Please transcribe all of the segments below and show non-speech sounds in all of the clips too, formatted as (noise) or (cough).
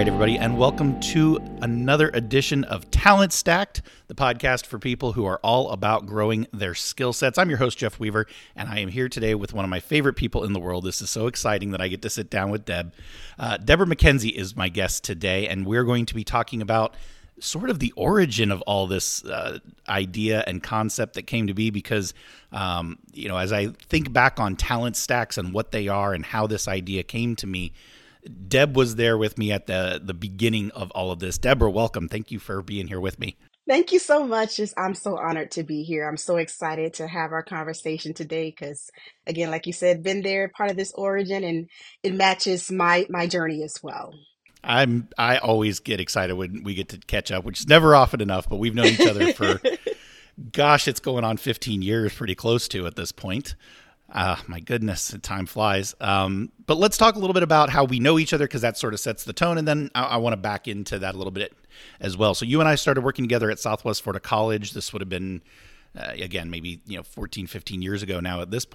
right, everybody, and welcome to another edition of Talent Stacked, the podcast for people who are all about growing their skill sets. I'm your host, Jeff Weaver, and I am here today with one of my favorite people in the world. This is so exciting that I get to sit down with Deb. Uh, Deborah McKenzie is my guest today, and we're going to be talking about sort of the origin of all this uh, idea and concept that came to be because um, you know as i think back on talent stacks and what they are and how this idea came to me Deb was there with me at the the beginning of all of this. Deborah, welcome. Thank you for being here with me. Thank you so much. Just, I'm so honored to be here. I'm so excited to have our conversation today because, again, like you said, been there, part of this origin, and it matches my my journey as well. I'm I always get excited when we get to catch up, which is never often enough, but we've known each other for (laughs) gosh, it's going on 15 years, pretty close to at this point. Uh, my goodness, time flies. Um, but let's talk a little bit about how we know each other because that sort of sets the tone. And then I, I want to back into that a little bit as well. So you and I started working together at Southwest Florida College. This would have been, uh, again, maybe, you know, 14, 15 years ago now at this.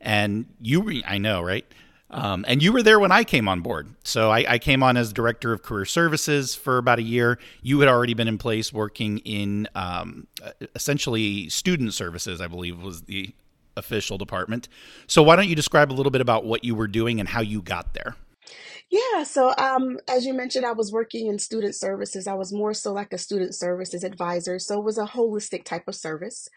And you, re- I know, right? Um, and you were there when I came on board. So I, I, came on as director of career services for about a year. You had already been in place working in um, essentially student services, I believe was the official department. So why don't you describe a little bit about what you were doing and how you got there? Yeah, so um, as you mentioned, I was working in student services. I was more so like a student services advisor. So it was a holistic type of service.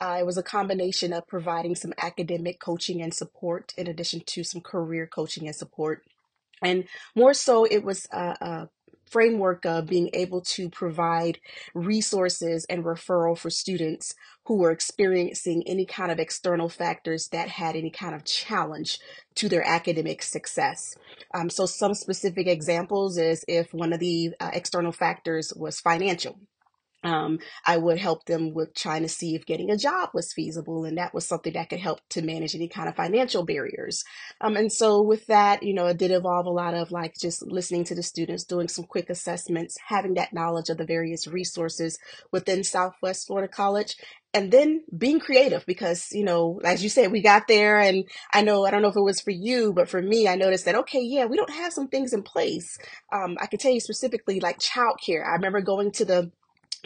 Uh, it was a combination of providing some academic coaching and support in addition to some career coaching and support. And more so, it was uh, uh, framework of being able to provide resources and referral for students who were experiencing any kind of external factors that had any kind of challenge to their academic success. Um, so, some specific examples is if one of the uh, external factors was financial. Um, I would help them with trying to see if getting a job was feasible, and that was something that could help to manage any kind of financial barriers. Um, and so, with that, you know, it did involve a lot of like just listening to the students, doing some quick assessments, having that knowledge of the various resources within Southwest Florida College, and then being creative because you know as you said we got there and i know i don't know if it was for you but for me i noticed that okay yeah we don't have some things in place um, i can tell you specifically like childcare i remember going to the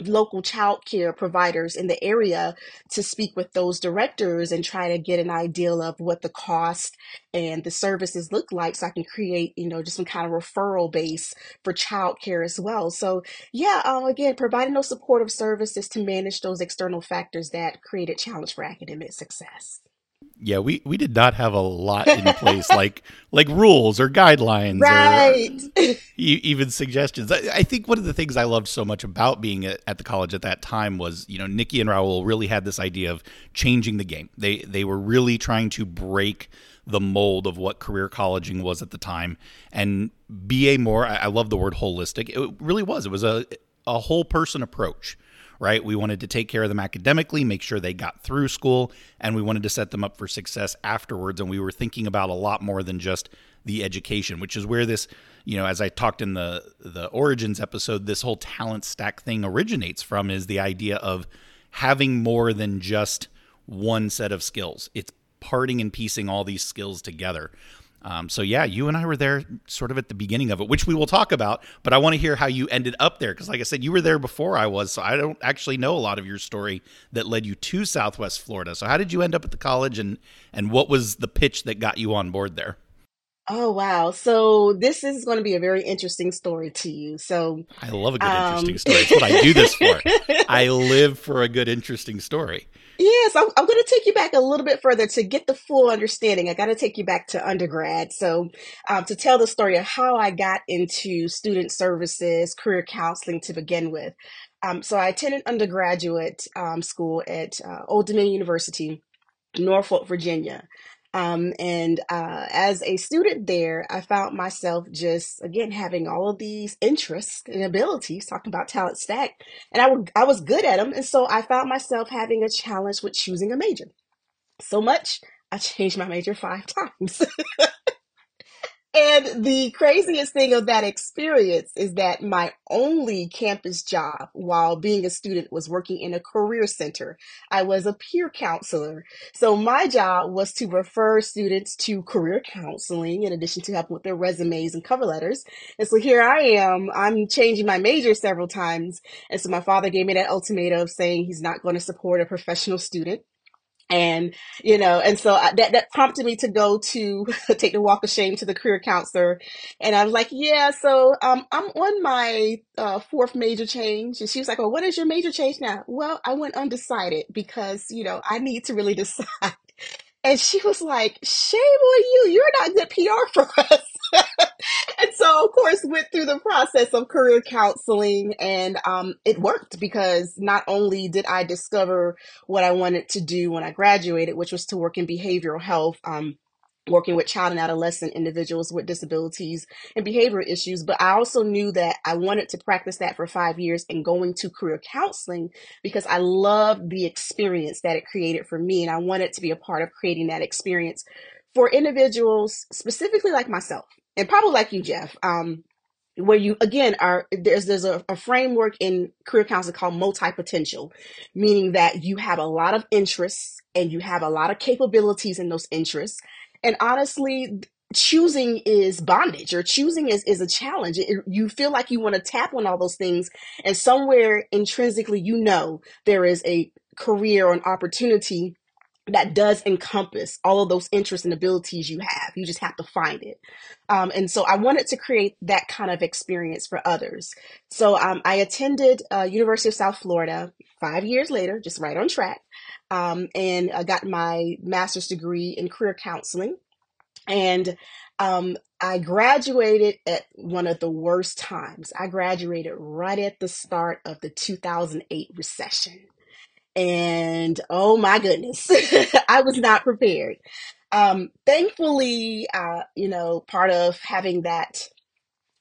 local child care providers in the area to speak with those directors and try to get an idea of what the cost and the services look like so I can create, you know, just some kind of referral base for child care as well. So yeah, um, again, providing those supportive services to manage those external factors that create a challenge for academic success yeah, we we did not have a lot in place like (laughs) like rules or guidelines right. or (laughs) even suggestions. I, I, think one of the things I loved so much about being at, at, the college at that time was, you know, Nikki and Raul really had this idea of changing the game. They they were really trying to break the mold of what career colleging was at the time and be a more I, I love the word holistic. It really was. It was a a whole person approach right? We wanted to take care of them academically, make sure they got through school, and we wanted to set them up for success afterwards. And we were thinking about a lot more than just the education, which is where this, you know, as I talked in the the origins episode, this whole talent stack thing originates from is the idea of having more than just one set of skills. It's parting and piecing all these skills together. Um, so yeah, you and I were there sort of at the beginning of it, which we will talk about. But I want to hear how you ended up there because, like I said, you were there before I was, so I don't actually know a lot of your story that led you to Southwest Florida. So how did you end up at the college, and and what was the pitch that got you on board there? Oh wow! So this is going to be a very interesting story to you. So I love a good um, interesting story. That's what I do this for. (laughs) I live for a good interesting story. Yes, I'm, I'm going to take you back a little bit further to get the full understanding. I got to take you back to undergrad. So, um, to tell the story of how I got into student services, career counseling to begin with. Um, so, I attended undergraduate um, school at uh, Old Dominion University, Norfolk, Virginia. Um, and uh, as a student there, I found myself just again having all of these interests and abilities, talking about talent stack, and I, was good at them. And so I found myself having a challenge with choosing a major. So much, I changed my major five (laughs) times. And the craziest thing of that experience is that my only campus job while being a student was working in a career center. I was a peer counselor. So my job was to refer students to career counseling in addition to helping with their resumes and cover letters. And so here I am, I'm changing my major several times. And so my father gave me that ultimatum saying he's not going to support a professional student and you know and so I, that that prompted me to go to (laughs) take the walk of shame to the career counselor. And i was like yeah so um, i'm on my uh, fourth major change. And she was like well what is your major change now? Well i went undecided because you know i need to really (laughs) decide and she was like shame on you. You're not good pr for us. (laughs) And so of course went through the process of career counseling and um, it worked because not only did i discover what i wanted to do when i graduated which was to work in behavioral health um, working with child and adolescent individuals with disabilities and behavioral issues but i also knew that i wanted to practice that for five years and going to career counseling because i loved the experience that it created for me and i wanted to be a part of creating that experience for individuals specifically like myself and probably like you, Jeff, um, where you again are there's there's a, a framework in career counseling called multi potential, meaning that you have a lot of interests and you have a lot of capabilities in those interests. And honestly, choosing is bondage or choosing is, is a challenge. It, you feel like you want to tap on all those things, and somewhere intrinsically, you know there is a career or an opportunity that does encompass all of those interests and abilities you have. You just have to find it. Um, and so I wanted to create that kind of experience for others. So um, I attended uh, University of South Florida five years later, just right on track, um, and I got my master's degree in career counseling. And um, I graduated at one of the worst times. I graduated right at the start of the 2008 recession. And oh my goodness, (laughs) I was not prepared. Um, thankfully, uh, you know, part of having that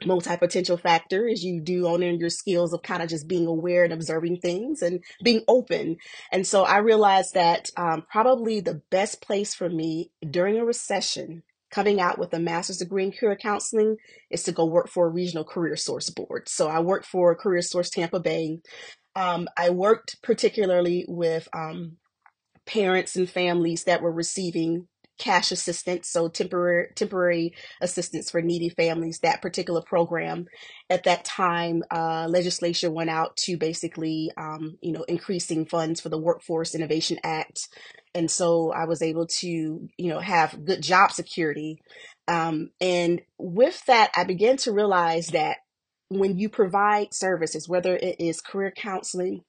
multi-potential factor is you do own in your skills of kind of just being aware and observing things and being open. And so I realized that um, probably the best place for me during a recession, coming out with a master's degree in career counseling, is to go work for a regional career source board. So I worked for Career Source Tampa Bay. Um, I worked particularly with um, parents and families that were receiving cash assistance, so temporary temporary assistance for needy families. That particular program, at that time, uh, legislation went out to basically, um, you know, increasing funds for the Workforce Innovation Act, and so I was able to, you know, have good job security. Um, and with that, I began to realize that when you provide services, whether it is career counseling,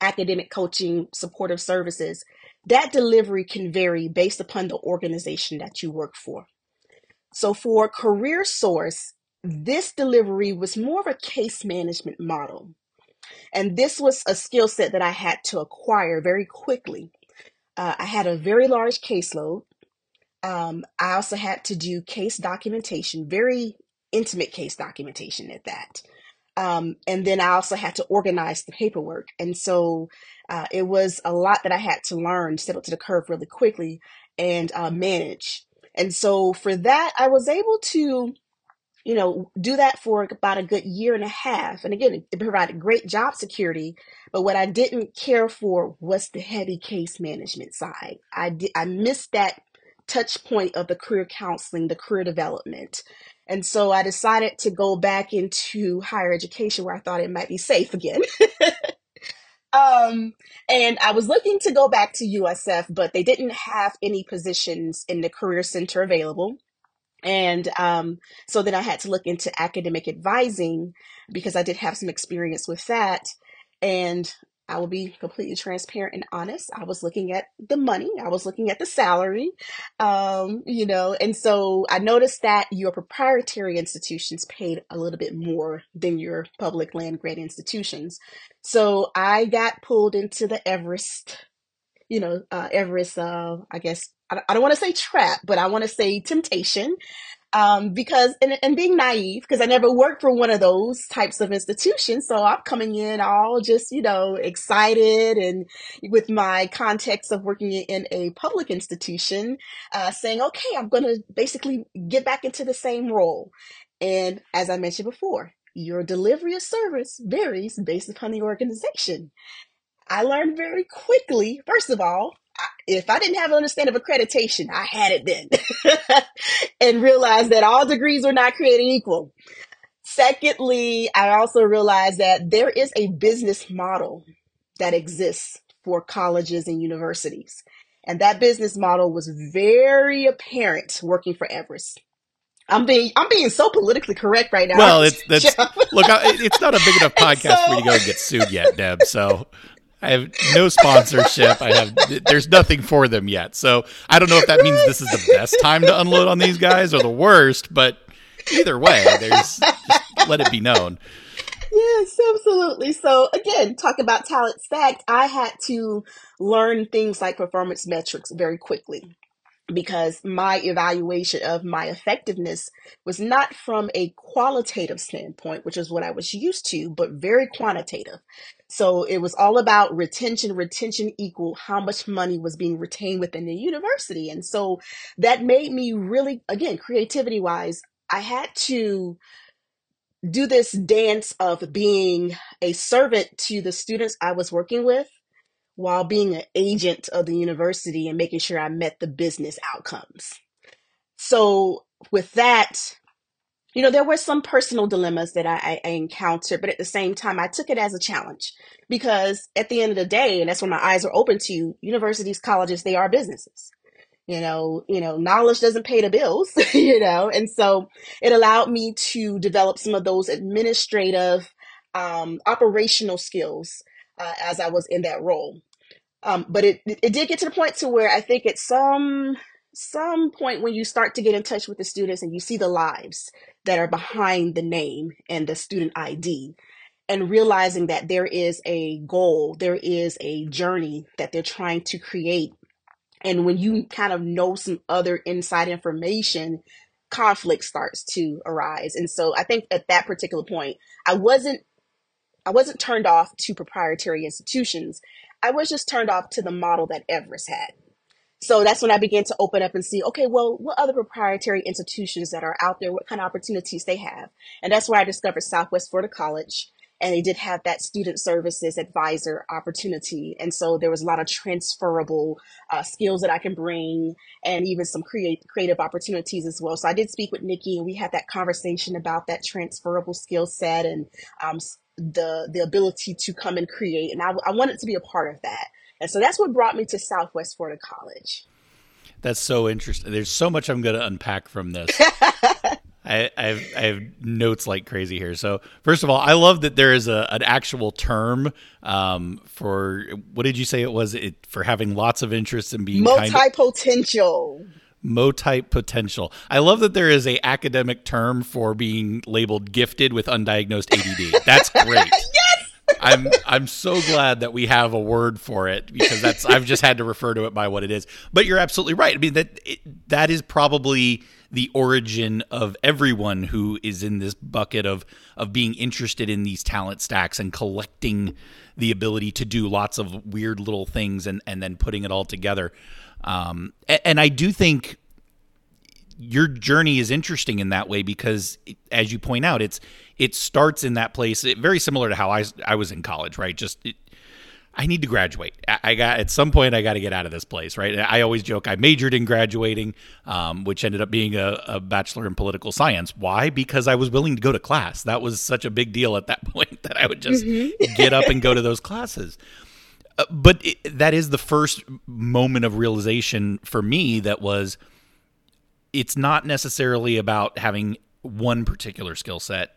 academic coaching, supportive services, that delivery can vary based upon the organization that you work for. So for Career Source, this delivery was more of a case management model. And this was a skill set that I had to acquire very quickly. Uh, I had a very large caseload. Um, I also had to do case documentation, very intimate case documentation at that. Um, and then I also had to organize the paperwork. And so uh, it was a lot that I had to learn, step up to the curve really quickly and uh, manage. And so for that, I was able to, you know, do that for about a good year and a half. And again, it provided great job security. But what I didn't care for was the heavy case management side. I did, I missed that touch point of the career counseling, the career development. And so I decided to go back into higher education where I thought it might be safe again. (laughs) um, and I was looking to go back to USF, but they didn't have any positions in the career center available. And um, so then I had to look into academic advising because I did have some experience with that. And I will be completely transparent and honest. I was looking at the money, I was looking at the salary, um, you know, and so I noticed that your proprietary institutions paid a little bit more than your public land grant institutions. So I got pulled into the Everest, you know, uh, Everest, uh, I guess, I, I don't want to say trap, but I want to say temptation um, because and, and being naive because I never worked for one of those types of institutions. So I'm coming in all just you know excited and with my context of working in a public institution, uh, saying, okay, I'm going to basically get back into the same role. And as I mentioned before, your delivery of service varies based upon the organization. I learned very quickly, first of all, if I didn't have an understanding of accreditation, I had it then (laughs) and realized that all degrees are not created equal. Secondly, I also realized that there is a business model that exists for colleges and universities. And that business model was very apparent working for Everest. I'm being I'm being so politically correct right now. Well, it's that's (laughs) look, it's not a big enough (laughs) podcast so, for you to go and get sued yet, Deb. So I have no sponsorship. I have there's nothing for them yet. So I don't know if that means this is the best time to unload on these guys or the worst, but either way, there's let it be known. Yes, absolutely. So again, talk about talent stacked. I had to learn things like performance metrics very quickly because my evaluation of my effectiveness was not from a qualitative standpoint, which is what I was used to, but very quantitative. So it was all about retention, retention equal how much money was being retained within the university. And so that made me really, again, creativity wise, I had to do this dance of being a servant to the students I was working with while being an agent of the university and making sure I met the business outcomes. So with that, you know, there were some personal dilemmas that I, I, encountered, but at the same time, I took it as a challenge because at the end of the day, and that's when my eyes are open to universities, colleges, they are businesses. You know, you know, knowledge doesn't pay the bills, (laughs) you know, and so it allowed me to develop some of those administrative, um, operational skills uh, as I was in that role. Um, but it it did get to the point to where I think at some some point when you start to get in touch with the students and you see the lives that are behind the name and the student ID and realizing that there is a goal, there is a journey that they're trying to create. And when you kind of know some other inside information, conflict starts to arise. And so I think at that particular point, I wasn't I wasn't turned off to proprietary institutions. I was just turned off to the model that Everest had. So that's when I began to open up and see, okay, well, what other proprietary institutions that are out there, what kind of opportunities they have. And that's where I discovered Southwest Florida College. And they did have that student services advisor opportunity. And so there was a lot of transferable uh, skills that I can bring and even some create, creative opportunities as well. So I did speak with Nikki and we had that conversation about that transferable skill set and um, the the ability to come and create. And I, I wanted to be a part of that. And so that's what brought me to Southwest Florida College. That's so interesting. There's so much I'm going to unpack from this. (laughs) I, I, have, I have notes like crazy here. So first of all, I love that there is a an actual term um, for what did you say it was? It for having lots of interest in being multi potential. Kind of, Mo-type potential. I love that there is a academic term for being labeled gifted with undiagnosed ADD. That's (laughs) great. I'm I'm so glad that we have a word for it because that's I've just had to refer to it by what it is. But you're absolutely right. I mean that it, that is probably the origin of everyone who is in this bucket of of being interested in these talent stacks and collecting the ability to do lots of weird little things and and then putting it all together. Um, and I do think your journey is interesting in that way because, as you point out, it's it starts in that place. It, very similar to how I I was in college, right? Just it, I need to graduate. I got at some point I got to get out of this place, right? I always joke I majored in graduating, um, which ended up being a, a, bachelor in political science. Why? Because I was willing to go to class. That was such a big deal at that (laughs) point that I would just mm-hmm. get up and go to those classes. Uh, but it, that is the first moment of realization for me that was it's not necessarily about having one particular skill set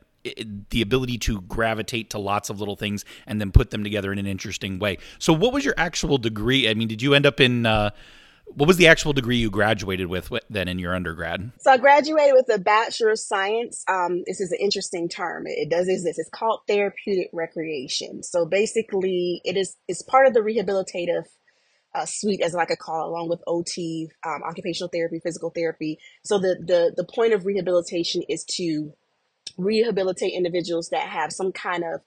the ability to gravitate to lots of little things and then put them together in an interesting way. So, what was your actual degree? I mean, did you end up in uh, what was the actual degree you graduated with then in your undergrad? So, I graduated with a Bachelor of Science. Um, this is an interesting term. It does exist. It's called therapeutic recreation. So, basically, it is it's part of the rehabilitative uh, suite, as I could call, along with OT, um, occupational therapy, physical therapy. So the the the point of rehabilitation is to rehabilitate individuals that have some kind of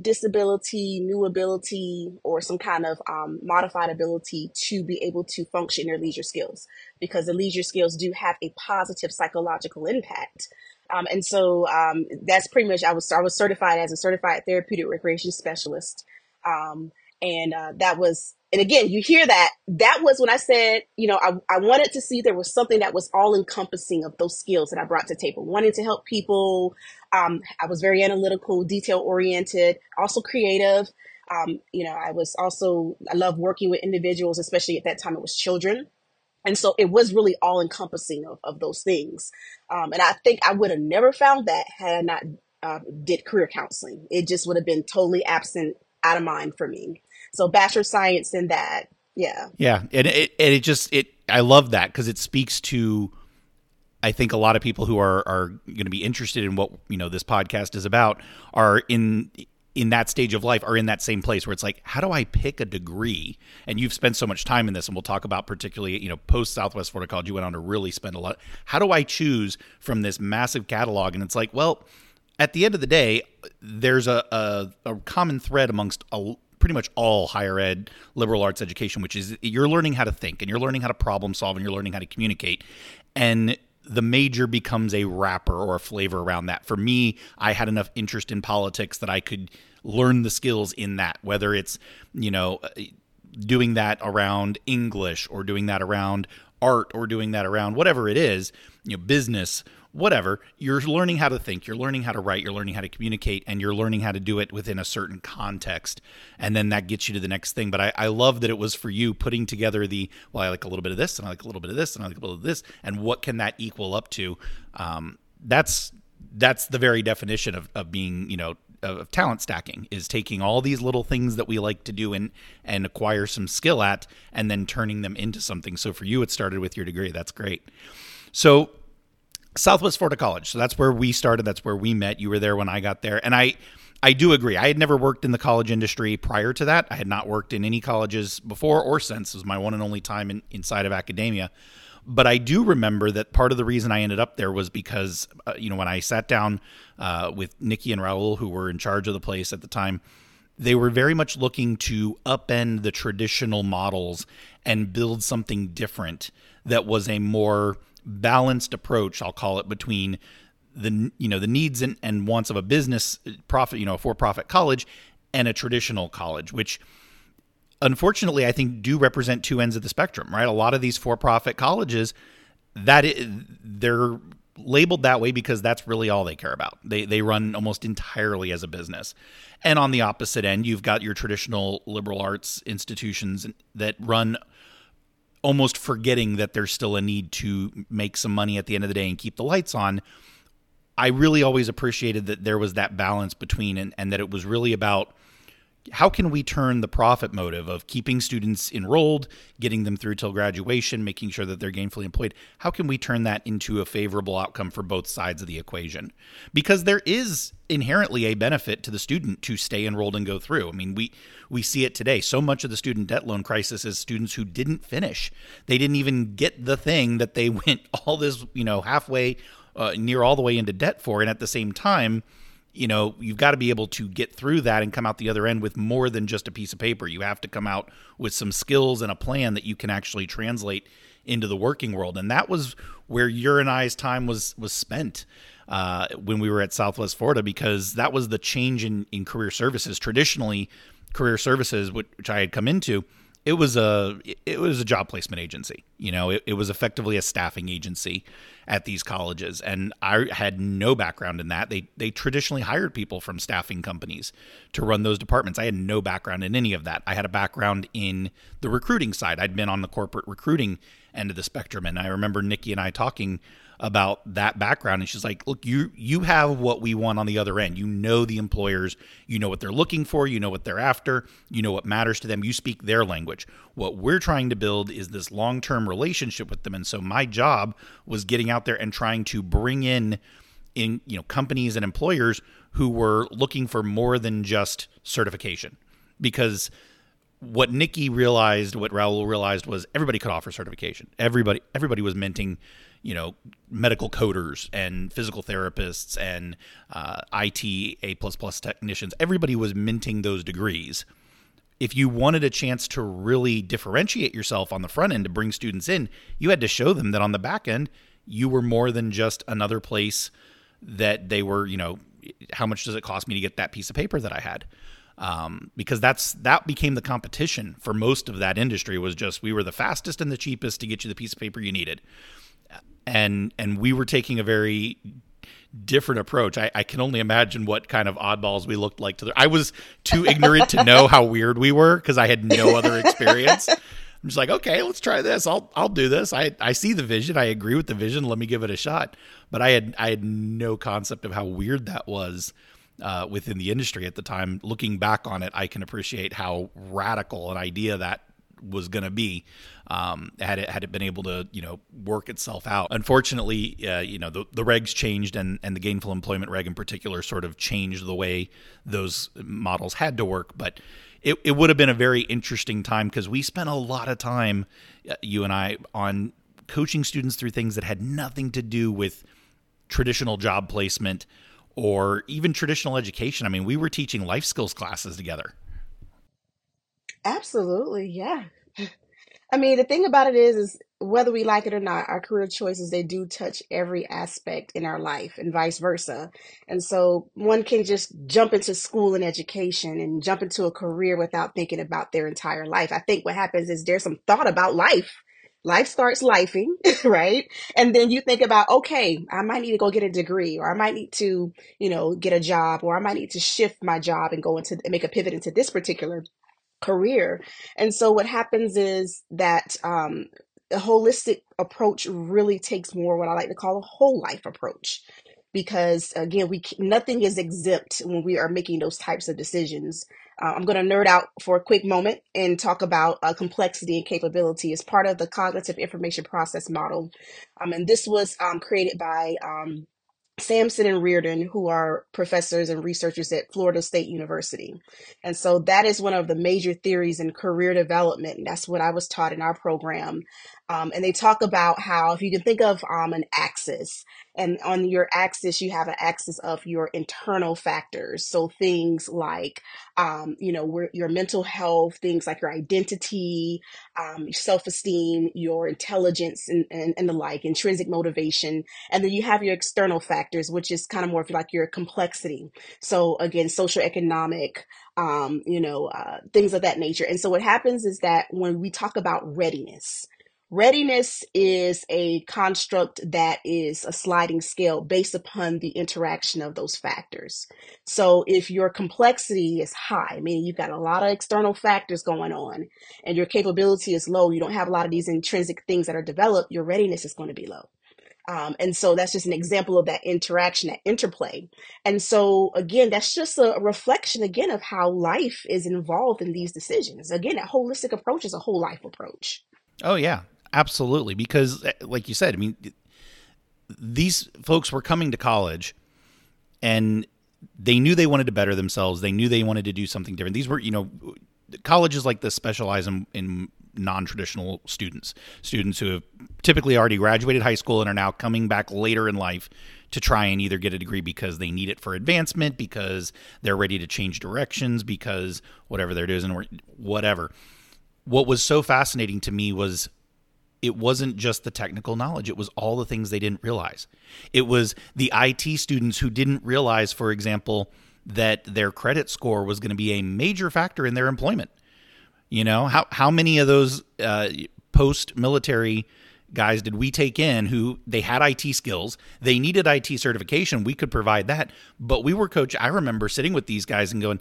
disability, new ability, or some kind of um, modified ability to be able to function their leisure skills because the leisure skills do have a positive psychological impact. Um, and so um, that's pretty much I was I was certified as a certified therapeutic recreation specialist, um, and uh, that was and again you hear that that was when I said you know I, I wanted to see there was something that was all encompassing of those skills that I brought to table, wanting to help people, um, I was very analytical, detail oriented, also creative. Um, you know, I was also, I love working with individuals, especially at that time it was children. And so it was really all encompassing of, of those things. Um, and I think I would have never found that had I not uh, did career counseling. It just would have been totally absent out of mind for me. So bachelor science in that. Yeah. Yeah. And it, and it just, it, I love that because it speaks to, I think a lot of people who are are going to be interested in what you know this podcast is about are in in that stage of life are in that same place where it's like how do i pick a degree and you've spent so much time in this and we'll talk about particularly you know post southwest florida college you went on to really spend a lot how do i choose from this massive catalog and it's like well at the end of the day there's a, a, a common thread amongst a, pretty much all higher ed liberal arts education which is you're learning how to think and you're learning how to problem solve and you're learning how to communicate and the major becomes a wrapper or a flavor around that. For me, I had enough interest in politics that I could learn the skills in that, whether it's, you know, doing that around English or doing that around art or doing that around whatever it is, you know, business whatever, you're learning how to think, you're learning how to write, you're learning how to communicate, and you're learning how to do it within a certain context. And then that gets you to the next thing. But I, I love that it was for you putting together the, well, I like a little bit of this, and I like a little bit of this, and I like a little of this, and what can that equal up to? Um, that's that's the very definition of, of being, you know, of talent stacking is taking all these little things that we like to do and and acquire some skill at and then turning them into something. So for you it started with your degree. That's great. So Southwest Florida College. So that's where we started. That's where we met. You were there when I got there. And I I do agree. I had never worked in the college industry prior to that. I had not worked in any colleges before or since. It was my one and only time in, inside of academia. But I do remember that part of the reason I ended up there was because, uh, you know, when I sat down uh, with Nikki and Raul, who were in charge of the place at the time, they were very much looking to upend the traditional models and build something different that was a more balanced approach, I'll call it, between the you know the needs and, and wants of a business profit, you know, a for profit college and a traditional college, which unfortunately I think do represent two ends of the spectrum, right? A lot of these for profit colleges that is, they're labeled that way because that's really all they care about. They they run almost entirely as a business. And on the opposite end, you've got your traditional liberal arts institutions that run almost forgetting that there's still a need to make some money at the end of the day and keep the lights on. I really always appreciated that there was that balance between and, and that it was really about how can we turn the profit motive of keeping students enrolled, getting them through till graduation, making sure that they're gainfully employed, how can we turn that into a favorable outcome for both sides of the equation? Because there is inherently a benefit to the student to stay enrolled and go through. I mean, we we see it today. So much of the student debt loan crisis is students who didn't finish. They didn't even get the thing that they (laughs) went all this, you know, halfway uh, near all the way into debt for and at the same time, you know, you've got to be able to get through that and come out the other end with more than just a piece of paper. You have to come out with some skills and a plan that you can actually translate into the working world. And that was where your and I's time was was spent uh, when we were at Southwest Florida because that was the change in, in career services. Traditionally, career services, which, which I had come into, it was a it was a job placement agency. You know, it, it was effectively a staffing agency at these colleges, and I had no background in that. They they traditionally hired people from staffing companies to run those departments. I had no background in any of that. I had a background in the recruiting side. I'd been on the corporate recruiting end of the spectrum, and I remember Nikki and I talking about that background. And she's like look you you have what we want on the other end. You know the employers. You know what they're looking for. You know what they're after. You know what matters to them. You speak their language. What we're trying to build is this long-term relationship with them and so my job was getting out there and trying to bring in in you know companies and employers who were looking for more than just certification because what Nikki realized, what Raul realized was everybody could offer certification. Everybody, everybody was minting, you know, medical coders and physical therapists and uh, IT A plus plus technicians. Everybody was minting those degrees. If you wanted a chance to really differentiate yourself on the front end to bring students in, you had to show them that on the back end you were more than just another place that they were. You know, how much does it cost me to get that piece of paper that I had? um, because that's that became the competition for most of that industry was just we were the fastest and the cheapest to get you the piece of paper you needed and and we were taking a very different approach. I, I can only imagine what kind of oddballs we looked like to the i was too ignorant to know how weird we were because i had no other (laughs) experience. I'm just like okay let's try this. I'll i'll do this. I i see the vision. I agree with the vision. Let me give it a shot. But i had i had no concept of how weird that was uh, within the industry at the time. Looking back on it, I can appreciate how radical an idea that was going to be um, had it had it been able to you know work itself out. Unfortunately, uh, you know the, the regs changed and and the gainful employment reg in particular sort of changed the way those models had to work. But it, it would have been a very interesting time because we spent a lot of time, uh, you and I, on coaching students through things that had nothing to do with traditional job placement or even traditional education. I mean, we were teaching life skills classes together. Absolutely, yeah. (laughs) I mean, the thing about it is, is whether we like it or not, our career choices they do touch every aspect in our life, and vice versa. And so, one can just jump into school and education and jump into a career without thinking about their entire life. I think what happens is there's some thought about life life starts lifing, (laughs) right? And then you think about, okay, I might need to go get a degree or I might need to, you know, get a job or I might need to shift my job and go into make a pivot into this particular career. And so what happens is that um, a holistic approach really takes more what I like to call a whole life approach because again we nothing is exempt when we are making those types of decisions uh, I'm going to nerd out for a quick moment and talk about uh, complexity and capability as part of the cognitive information process model. Um, and this was um, created by um, Sampson and Reardon, who are professors and researchers at Florida State University. And so that is one of the major theories in career development. And that's what I was taught in our program. Um, and they talk about how if you can think of um, an axis, and on your axis, you have an axis of your internal factors. So things like, um, you know, your mental health, things like your identity, um, self esteem, your intelligence, and, and, and the like, intrinsic motivation. And then you have your external factors, which is kind of more of like your complexity. So again, social economic, um, you know, uh, things of that nature. And so what happens is that when we talk about readiness, Readiness is a construct that is a sliding scale based upon the interaction of those factors. So if your complexity is high, meaning you've got a lot of external factors going on and your capability is low, you don't have a lot of these intrinsic things that are developed, your readiness is going to be low. Um, and so that's just an example of that interaction, that interplay. And so again, that's just a reflection again of how life is involved in these decisions. Again, that holistic approach is a whole life approach. Oh yeah, absolutely. Because, eh, like you said, I mean, these folks were coming to college, and they knew they wanted to better themselves. They knew they wanted to do something different. These were, you know, colleges like this specialize in, in non-traditional students, students who have typically already graduated high school and are now coming back later in life to try and either get a degree because they need it for advancement, because they're ready to change directions, because whatever they're doing, whatever. What was so fascinating to me was it wasn't just the technical knowledge, it was all the things they didn't realize. It was the IT students who didn't realize, for example, that their credit score was going to be a major factor in their employment. You know, how, how many of those uh, post military guys did we take in who they had IT skills? They needed IT certification. We could provide that. But we were coach. I remember sitting with these guys and going,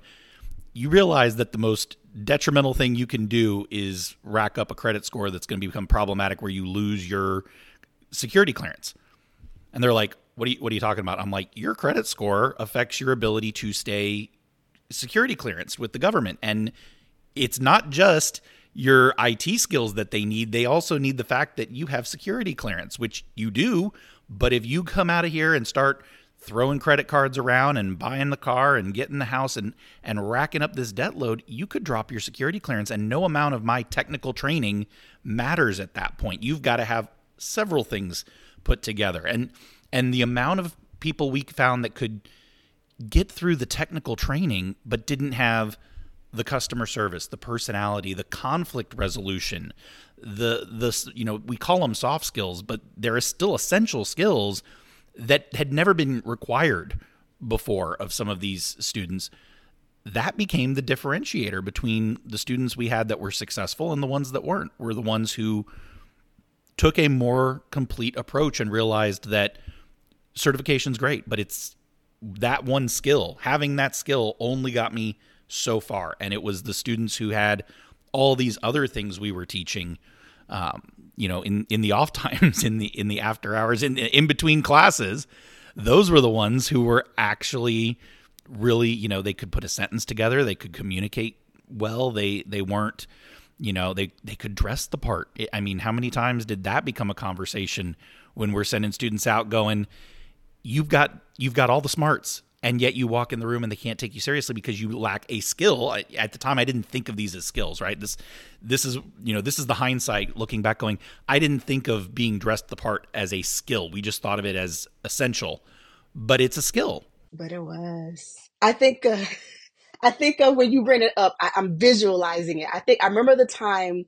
you realize that the most detrimental thing you can do is rack up a credit score that's going to become problematic where you lose your security clearance. And they're like, "What are you what are you talking about?" I'm like, "Your credit score affects your ability to stay security clearance with the government and it's not just your IT skills that they need. They also need the fact that you have security clearance, which you do, but if you come out of here and start throwing credit cards around and buying the car and getting the house and and racking up this debt load, you could drop your security clearance and no amount of my technical training matters at that point. You've got to have several things put together. And and the amount of people we found that could get through the technical training but didn't have the customer service, the personality, the conflict resolution, the the you know, we call them soft skills, but there are still essential skills that had never been required before of some of these students that became the differentiator between the students we had that were successful and the ones that weren't. Were the ones who took a more complete approach and realized that certification's great but it's that one skill having that skill only got me so far. And it was the students who had all these other things we were teaching um, you know, in in the off times, (laughs) in the in the after hours, in in between classes, those were the ones who were actually really, you know, they could put a sentence together, they could communicate well, they they weren't, you know, they they could dress the part. I mean, how many times did that become a conversation when we're sending students out going, you've got you've got all the smarts and yet you walk in the room and they can't take you seriously because you lack a skill. At the time i didn't think of these as skills right? This this is you know this is the hindsight looking back going i didn't think of being dressed the part as a skill. We just thought of it as essential but it's a skill. But it was. I think uh, (laughs) i think uh, when you bring it up I, i'm visualizing it. I think i remember the time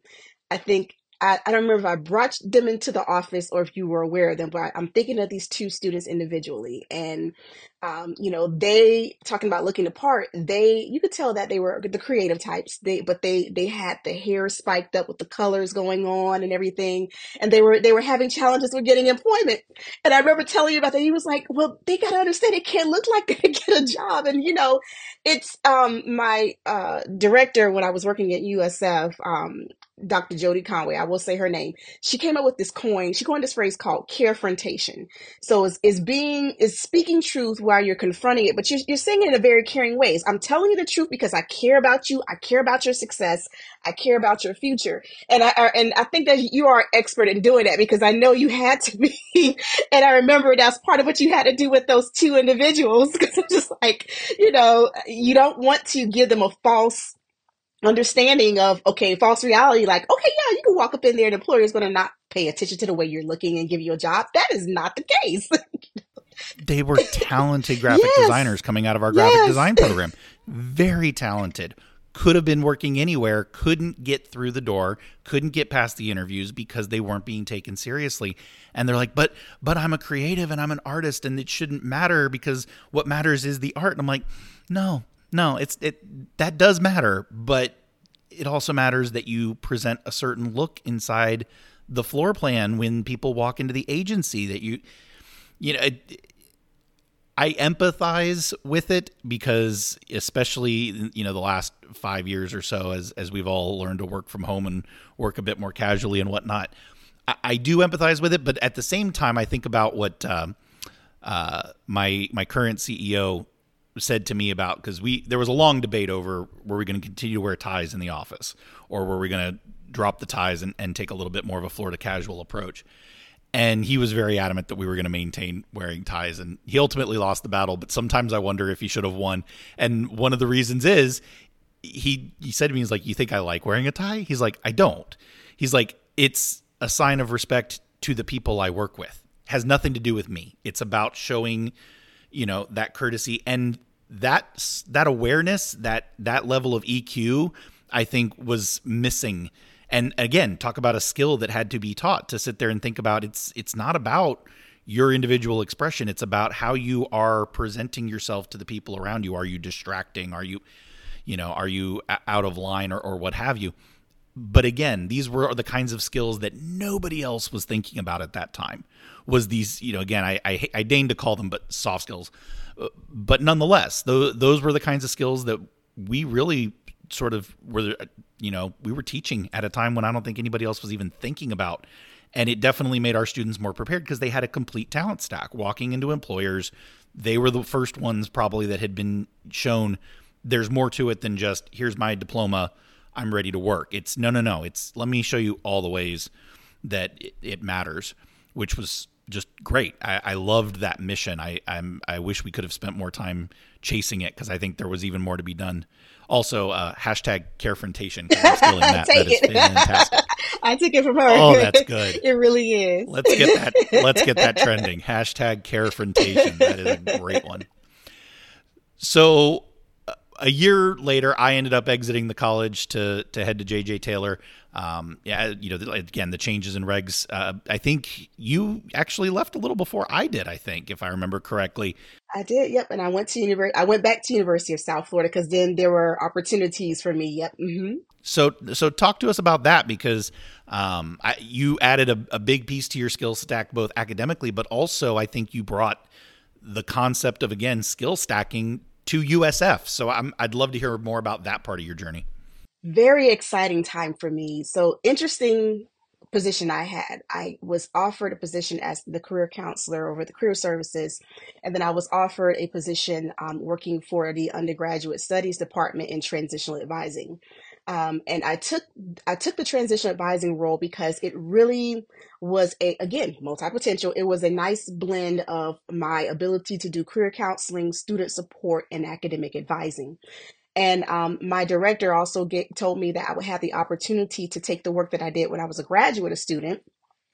i think I, I don't remember if I brought them into the office or if you were aware of them, but I, I'm thinking of these two students individually. And, um, you know, they talking about looking apart, they, you could tell that they were the creative types. They, but they, they had the hair spiked up with the colors going on and everything. And they were, they were having challenges with getting employment. And I remember telling you about that. He was like, well, they got to understand it can't look like (laughs) they get a job. And, you know, it's, um, my, uh, director when I was working at USF, um, Dr. Jody Conway, I will say her name. She came up with this coin. She coined this phrase called carefrontation. So it's, it's being, is speaking truth while you're confronting it, but you're, you're saying it in a very caring ways. I'm telling you the truth because I care about you. I care about your success. I care about your future. And I, I and I think that you are an expert in doing that because I know you had to be. (laughs) and I remember that's part of what you had to do with those two individuals (laughs) because I'm just like, you know, you don't want to give them a false understanding of okay false reality like okay yeah you can walk up in there and employer is going to not pay attention to the way you're looking and give you a job that is not the case (laughs) they were (laughs) talented graphic yes. designers coming out of our graphic yes. design program very talented could have been working anywhere couldn't get through the door couldn't get past the interviews because they weren't being taken seriously and they're like but but i'm a creative and i'm an artist and it shouldn't matter because what matters is the art and i'm like no no, it's it that does matter, but it also matters that you present a certain look inside the floor plan when people walk into the agency that you you know it, I empathize with it because especially you know the last 5 years or so as as we've all learned to work from home and work a bit more casually and whatnot I, I do empathize with it but at the same time I think about what uh, uh, my my current CEO said to me about because we there was a long debate over were we going to continue to wear ties in the office or were we going to drop the ties and, and take a little bit more of a Florida casual approach. And he was very adamant that we were going to maintain wearing ties. And he ultimately lost the battle. But sometimes I wonder if he should have won. And one of the reasons is he he said to me, he's like, You think I like wearing a tie? He's like, I don't. He's like, It's a sign of respect to the people I work with. Has nothing to do with me. It's about showing you know that courtesy and that that awareness that that level of EQ I think was missing and again talk about a skill that had to be taught to sit there and think about it's it's not about your individual expression. It's about how you are presenting yourself to the people around you. Are you distracting? Are you you know are you out of line or, or what have you? But again these were the kinds of skills that nobody else was thinking about at that time was these you know again i i, I deign to call them but soft skills. Uh, but nonetheless those, those were the kinds of skills that we really sort of were you know we were teaching at a time when i don't think anybody else was even thinking about and it definitely made our students more prepared because they had a complete talent stack walking into employers they were the first ones probably that had been shown there's more to it than just here's my diploma I'm ready to work. It's no, no, no. It's let me show you all the ways that it, it matters, which was just great. I, I loved that mission. I I'm, I wish we could have spent more time chasing it because I think there was even more to be done. Also, uh, hashtag carefrontation. I'm stealing (laughs) that. that is fantastic. (laughs) I took it from her. Oh, that's good. (laughs) it really is. Let's get that. let's get that trending. Hashtag carefrontation. That is a great one. So a year later, I ended up exiting the college to to head to JJ Taylor. Um, yeah, you know, again, the changes in regs. Uh, I think you actually left a little before I did. I think, if I remember correctly. I did. Yep, and I went to university. I went back to University of South Florida because then there were opportunities for me. Yep. Mm-hmm. So, so talk to us about that because um, I, you added a, a big piece to your skill stack, both academically, but also I think you brought the concept of again skill stacking to USF. So I'm, I'd love to hear more about that part of your journey. Very exciting time for me. So interesting position I had. I was offered a position as the career counselor over the career services, and then I was offered a position um, working for the undergraduate studies department in transitional advising. Um, and I took I took the transition advising role because it really was a again multi potential. It was a nice blend of my ability to do career counseling, student support, and academic advising. And um, my director also get, told me that I would have the opportunity to take the work that I did when I was a graduate student,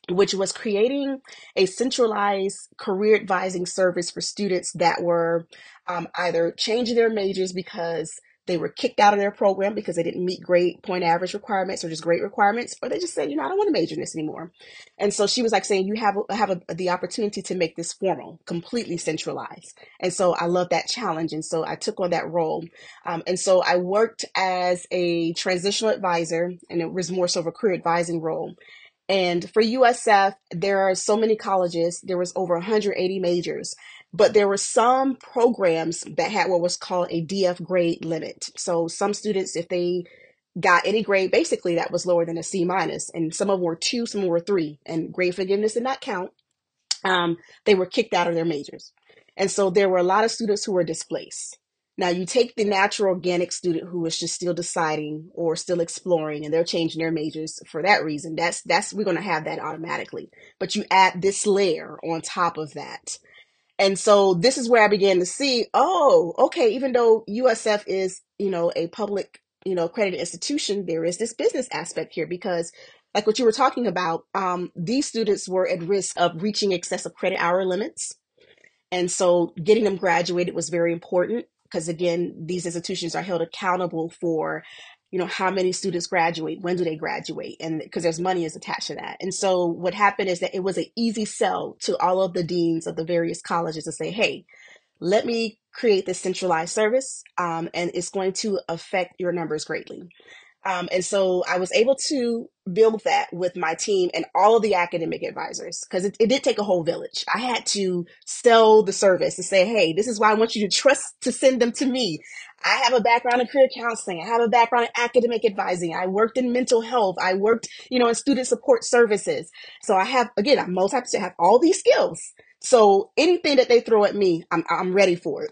which was creating a centralized career advising service for students that were um, either changing their majors because they were kicked out of their program because they didn't meet grade point average requirements or just grade requirements, or they just said, you know, I don't want to major in this anymore. And so she was like saying, you have have a, the opportunity to make this formal, completely centralized. And so I love that challenge, and so I took on that role. Um, and so I worked as a transitional advisor, and it was more so of a career advising role. And for USF, there are so many colleges. There was over 180 majors. But there were some programs that had what was called a DF grade limit. So some students, if they got any grade basically that was lower than a C minus, and some of them were two, some were three, and grade forgiveness did not count. Um, they were kicked out of their majors. And so there were a lot of students who were displaced. Now you take the natural organic student who is just still deciding or still exploring and they're changing their majors for that reason. That's that's we're gonna have that automatically. But you add this layer on top of that and so this is where I began to see, oh, okay, even though USF is, you know, a public, you know, accredited institution, there is this business aspect here because like what you were talking about, um, these students were at risk of reaching excessive credit hour limits. And so getting them graduated was very important because again, these institutions are held accountable for you know how many students graduate when do they graduate and because there's money is attached to that. And so what happened is that it was an easy sell to all of the deans of the various colleges to say hey let me create this centralized service um, and it's going to affect your numbers greatly um, and so I was able to build that with my team and all of the academic advisors because it, it, did take a whole village. I had to sell the service and say, hey, this is why I want you to trust to send them to me. I have a background in career counseling. I have a background in academic advising. I worked in mental health. I worked, you know, in student support services. So I have, again, I'm multi, I have all these skills. So anything that they throw at me, I'm, I'm ready for it.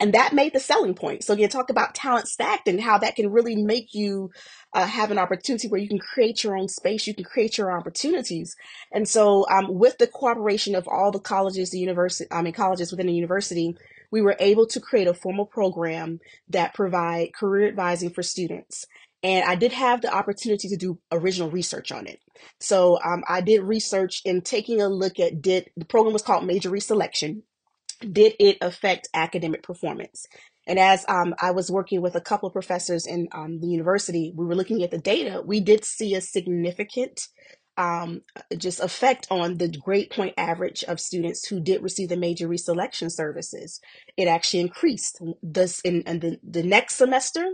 And that made the selling point. So you talk about talent stacked and how that can really make you uh, have an opportunity where you can create your own space, you can create your own opportunities. And so, um, with the cooperation of all the colleges, the university, I mean, colleges within the university, we were able to create a formal program that provide career advising for students. And I did have the opportunity to do original research on it. So um, I did research in taking a look at did the program was called Major Reselection did it affect academic performance? And as um, I was working with a couple of professors in um, the university, we were looking at the data. We did see a significant um, just effect on the grade point average of students who did receive the major reselection services. It actually increased this in, in the, the next semester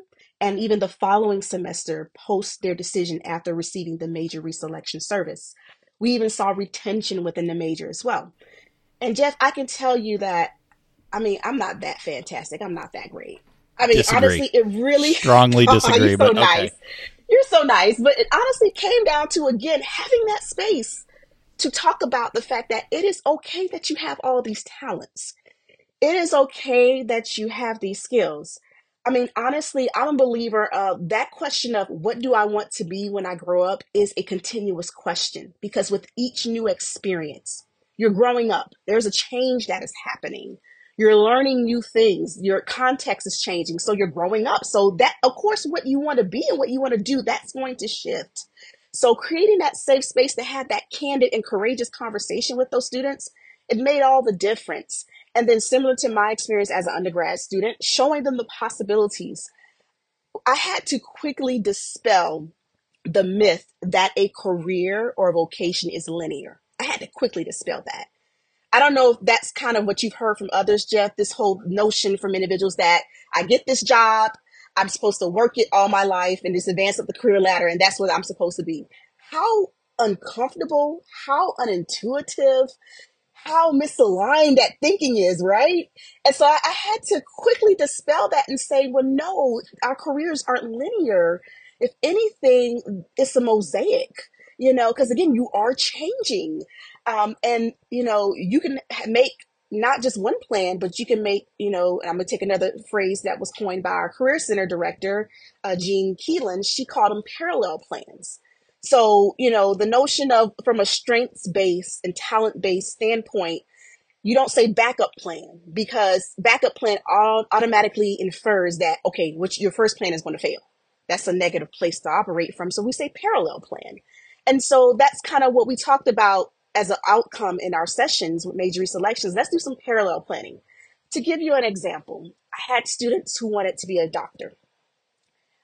and even the following semester post their decision after receiving the major reselection service. We even saw retention within the major as well. And Jeff, I can tell you that, I mean, I'm not that fantastic. I'm not that great. I mean, disagree. honestly, it really strongly (laughs) oh, disagree. you're so nice. You're so nice, but it honestly came down to again having that space to talk about the fact that it is okay that you have all these talents. It is okay that you have these skills. I mean, honestly, I'm a believer of that question of what do I want to be when I grow up is a continuous question because with each new experience, You're growing up. There's a change that is happening. You're learning new things. Your context is changing. So you're growing up. So that, of course, what you want to be and what you want to do, that's going to shift. So creating that safe space to have that candid and courageous conversation with those students, it made all the difference. And then similar to my experience as an undergrad student, showing them the possibilities. I had to quickly dispel the myth that a career or a vocation is linear. I had to quickly dispel that. I don't know if that's kind of what you've heard from others, Jeff, this whole notion from individuals that I get this job, I'm supposed to work it all my life and just advance up the career ladder, and that's what I'm supposed to be. How uncomfortable, how unintuitive, how misaligned that thinking is, right? And so I, I had to quickly dispel that and say, well, no, our careers aren't linear. If anything, it's a mosaic, you know, because again, you are changing. Um, and, you know, you can make not just one plan, but you can make, you know, and I'm going to take another phrase that was coined by our Career Center director, uh, Jean Keelan. She called them parallel plans. So, you know, the notion of from a strengths based and talent based standpoint, you don't say backup plan because backup plan all automatically infers that, okay, which your first plan is going to fail. That's a negative place to operate from. So we say parallel plan. And so that's kind of what we talked about as an outcome in our sessions with major selections. Let's do some parallel planning. To give you an example, I had students who wanted to be a doctor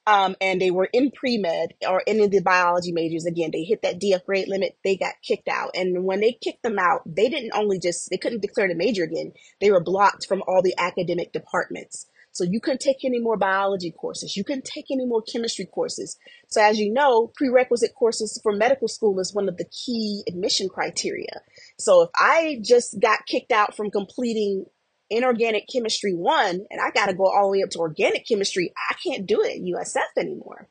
um, and they were in pre med or of the biology majors. Again, they hit that DF grade limit, they got kicked out. And when they kicked them out, they didn't only just, they couldn't declare the major again, they were blocked from all the academic departments. So you couldn't take any more biology courses. You couldn't take any more chemistry courses. So as you know, prerequisite courses for medical school is one of the key admission criteria. So if I just got kicked out from completing inorganic chemistry one and I got to go all the way up to organic chemistry, I can't do it at USF anymore.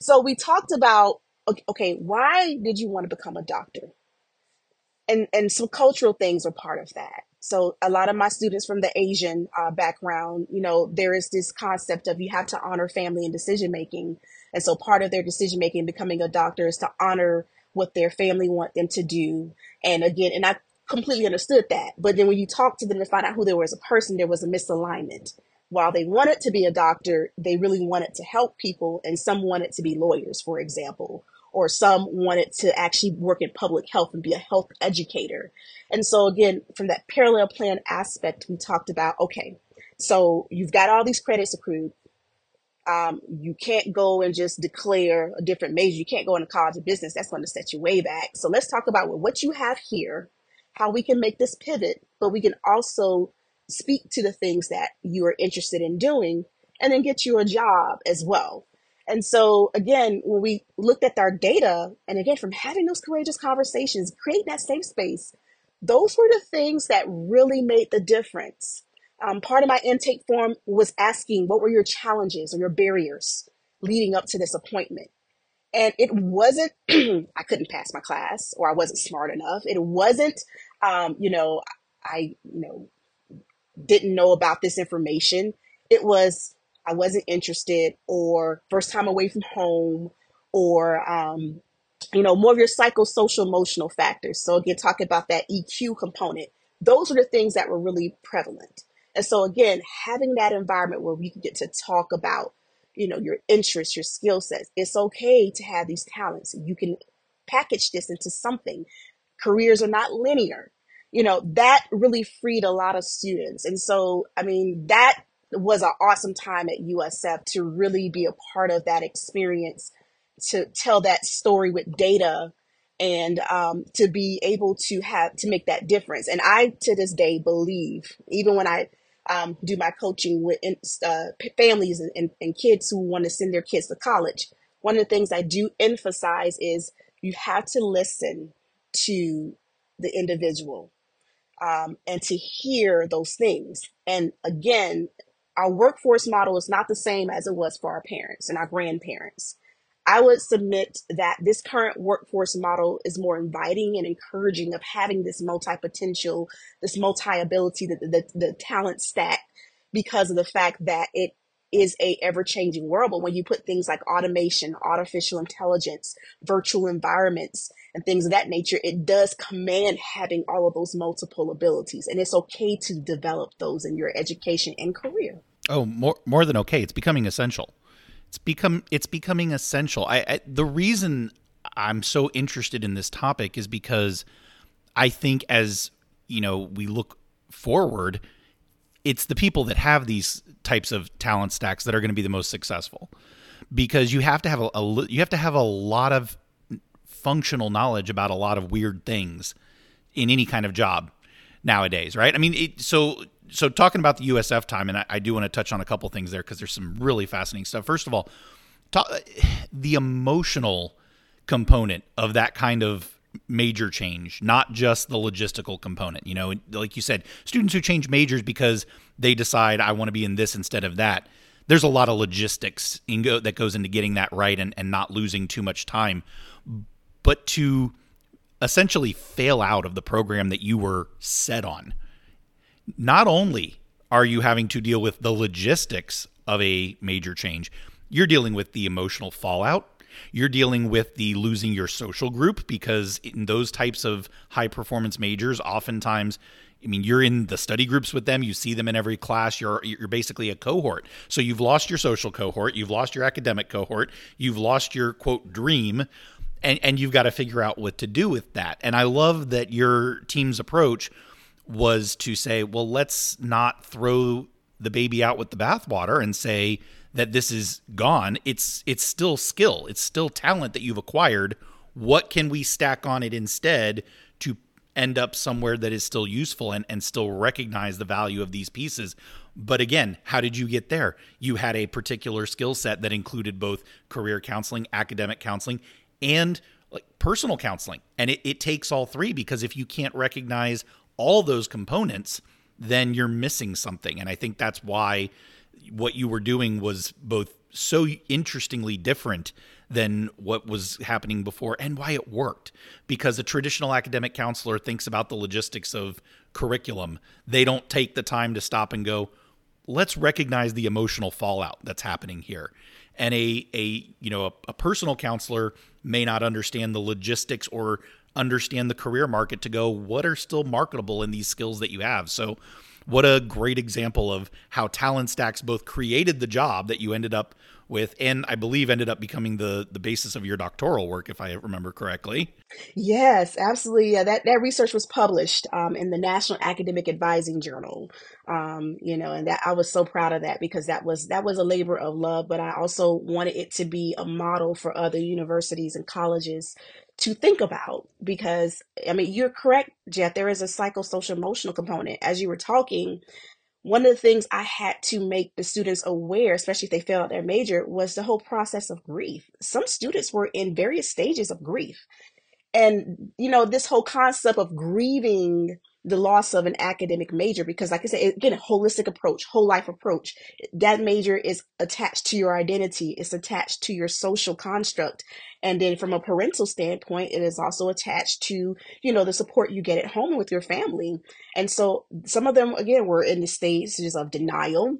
So we talked about okay, why did you want to become a doctor? And and some cultural things are part of that. So a lot of my students from the Asian uh, background, you know, there is this concept of you have to honor family and decision making. And so part of their decision making becoming a doctor is to honor what their family want them to do. And again, and I completely understood that. But then when you talk to them to find out who they were as a person, there was a misalignment. While they wanted to be a doctor, they really wanted to help people, and some wanted to be lawyers, for example, or some wanted to actually work in public health and be a health educator. And so, again, from that parallel plan aspect, we talked about okay, so you've got all these credits accrued. Um, you can't go and just declare a different major. You can't go into college of business. That's going to set you way back. So let's talk about what you have here how we can make this pivot, but we can also speak to the things that you are interested in doing and then get you a job as well. And so, again, when we looked at our data, and again, from having those courageous conversations, creating that safe space, those were the things that really made the difference. Um, part of my intake form was asking what were your challenges or your barriers leading up to this appointment. And it wasn't, (clears throat) I couldn't pass my class or I wasn't smart enough. It wasn't, um, you know, I, you know, didn't know about this information. It was, I wasn't interested or first time away from home or, um, you know, more of your psychosocial emotional factors. So again, talking about that EQ component, those are the things that were really prevalent. And so again, having that environment where we can get to talk about you know your interests your skill sets it's okay to have these talents. You can package this into something. Careers are not linear. You know that really freed a lot of students. And so i mean that was an awesome time at usf to really be a part of that experience to tell that story with data and um, to be able to have to make that difference and i to this day believe even when i um, do my coaching with uh, families and, and, and kids who want to send their kids to college. One of the things I do emphasize is you have to listen to the individual um, and to hear those things. And again, our workforce model is not the same as it was for our parents and our grandparents. I would submit that this current workforce model is more inviting and encouraging of having this multi potential, this multi ability, the, the, the talent stack, because of the fact that it is a ever-changing world. But when you put things like automation artificial intelligence virtual environments and things of that nature it does command having all of those multiple abilities. And it's okay to develop those in your education and career. Oh more more than okay. It's becoming essential. It's become it's becoming essential. I, I the reason i'm so interested in this topic is because i think as you know we look forward it's the people that have these types of talent stacks that are going to be the most successful. Because you have to have a, a, you have to have a lot of functional knowledge about a lot of weird things in any kind of job nowadays right? I mean it, so so talking about the usf time and i, I do want to touch on a couple things there because there's some really fascinating stuff. First of all talk, the emotional component of that kind of major change, not just the logistical component. You know, like you said, students who change majors because they decide I want to be in this instead of that. There's a lot of logistics go, that goes into getting that right and, and not losing too much time. But to essentially fail out of the program that you were set on, not only are you having to deal with the logistics of a major change, you're dealing with the emotional fallout you're dealing with the losing your social group because in those types of high performance majors, oftentimes I mean, you're in the study groups with them. You see them in every class. You're you're basically a cohort. So you've lost your social cohort. You've lost your academic cohort. You've lost your quote dream, and and you've got to figure out what to do with that. And I love that your team's approach was to say, well, let's not throw the baby out with the bathwater and say that this is gone. It's it's still skill. It's still talent that you've acquired. What can we stack on it instead to end up somewhere that is still useful and, and still recognize the value of these pieces? But again, how did you get there? You had a particular skill set that included both career counseling, academic counseling, and like personal counseling. And it, it takes all three because if you can't recognize all those components, then you're missing something. And I think that's why what you were doing was both so interestingly different than what was happening before and why it worked. Because a traditional academic counselor thinks about the logistics of curriculum. They don't take the time to stop and go let's recognize the emotional fallout that's happening here. And a a you know a, a personal counselor may not understand the logistics or understand the career market to go what are still marketable in these skills that you have? So what a great example of how talent stacks both created the job that you ended up with and i believe ended up becoming the the basis of your doctoral work if i remember correctly. Yes absolutely. Yeah, that that research was published um, in the national academic advising journal. Um, you know and that i was so proud of that because that was that was a labor of love but i also wanted it to be a model for other universities and colleges to think about because I mean you're correct, Jeff. There is a psychosocial emotional component. As you were talking, one of the things I had to make the students aware, especially if they failed their major, was the whole process of grief. Some students were in various stages of grief. And you know, this whole concept of grieving the loss of an academic major because like i said again a holistic approach whole life approach. That major is attached to your identity. It's attached to your social construct. And then from a parental standpoint it is also attached to you know the support you get at home with your family. And so some of them again were in the stages of denial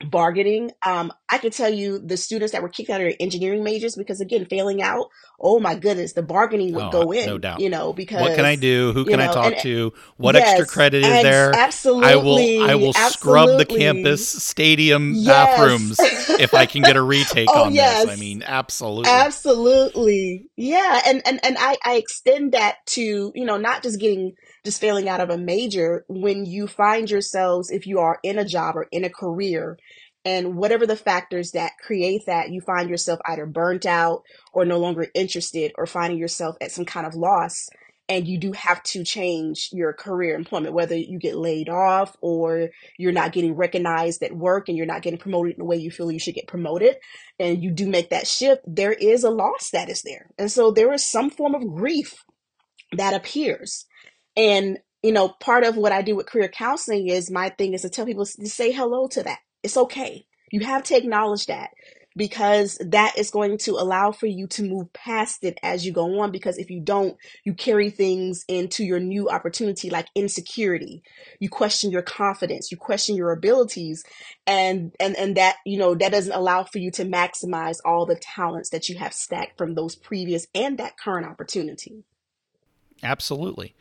bargaining. Um, I can tell you the students that were kicked out of their engineering majors because again, failing out, oh my goodness, the bargaining would oh, go in. No doubt. You know, because what can I do? Who can know, I talk and, to? What yes, extra credit is there? Absolutely. I will I will absolutely. scrub the campus stadium yes. bathrooms if I can get a (laughs) retake oh, on this. I mean, absolutely. Absolutely. Yeah. And and, and I, I extend that to, you know, not just getting just failing out of a major when you find yourselves, if you are in a job or in a career, and whatever the factors that create that, you find yourself either burnt out or no longer interested or finding yourself at some kind of loss. And you do have to change your career employment, whether you get laid off or you're not getting recognized at work and you're not getting promoted in the way you feel you should get promoted. And you do make that shift, there is a loss that is there. And so there is some form of grief that appears. And, you know, part of what I do with career counseling is my thing is to tell people to say hello to that. It's okay. You have to acknowledge that. because that is going to allow for you to move past it as you go on. Because if you don't, you carry things into your new opportunity like insecurity. You question your confidence, you question your abilities, and and and that you know that doesn't allow for you to maximize all the talents that you have stacked from those previous and that current opportunity. Absolutely.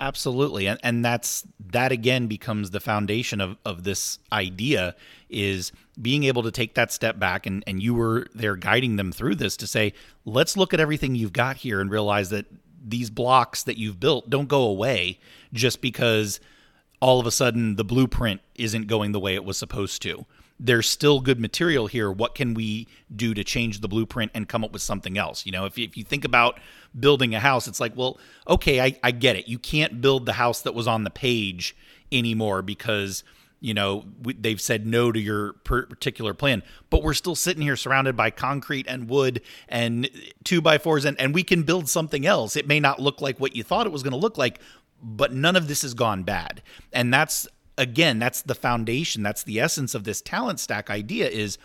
Absolutely. And and that's that again becomes the foundation of, of this idea is being able to take that step back and, and you were there guiding them through this to say, let's look at everything you've got here and realize that these blocks that you've built don't go away just because all of a sudden the blueprint isn't going the way it was supposed to there's still good material here. What can we do to change the blueprint and come up with something else? You know, if, if you think about building a house, it's like, well, okay, I, I get it. You can't build the house that was on the page anymore because you know they've said no to your particular plan but we're still sitting here surrounded by concrete and wood and two by fours and, and we can build something else it may not look like what you thought it was going to look like but none of this has gone bad and that's again, that's the foundation, that's the essence of this talent stack idea is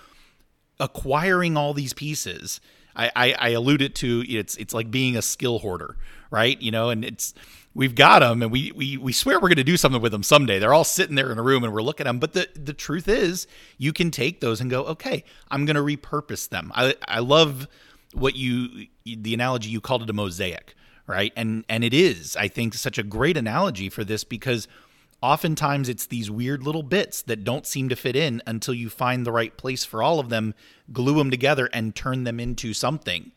acquiring all these pieces. I, I, I alluded to it's it's like being a skill hoarder, right? You know, and it's we've got them and we we, we swear we're going to do something with them someday. They're all sitting there in a room and we're looking at them. But the, the truth is, you can take those and go, okay, I'm going to repurpose them. I, I love what you, the analogy you called it a mosaic, right? And, and it is, I think, such a great analogy for this because – oftentimes it's these weird little bits that don't seem to fit in until you find the right place for all of them, glue them together and turn them into something.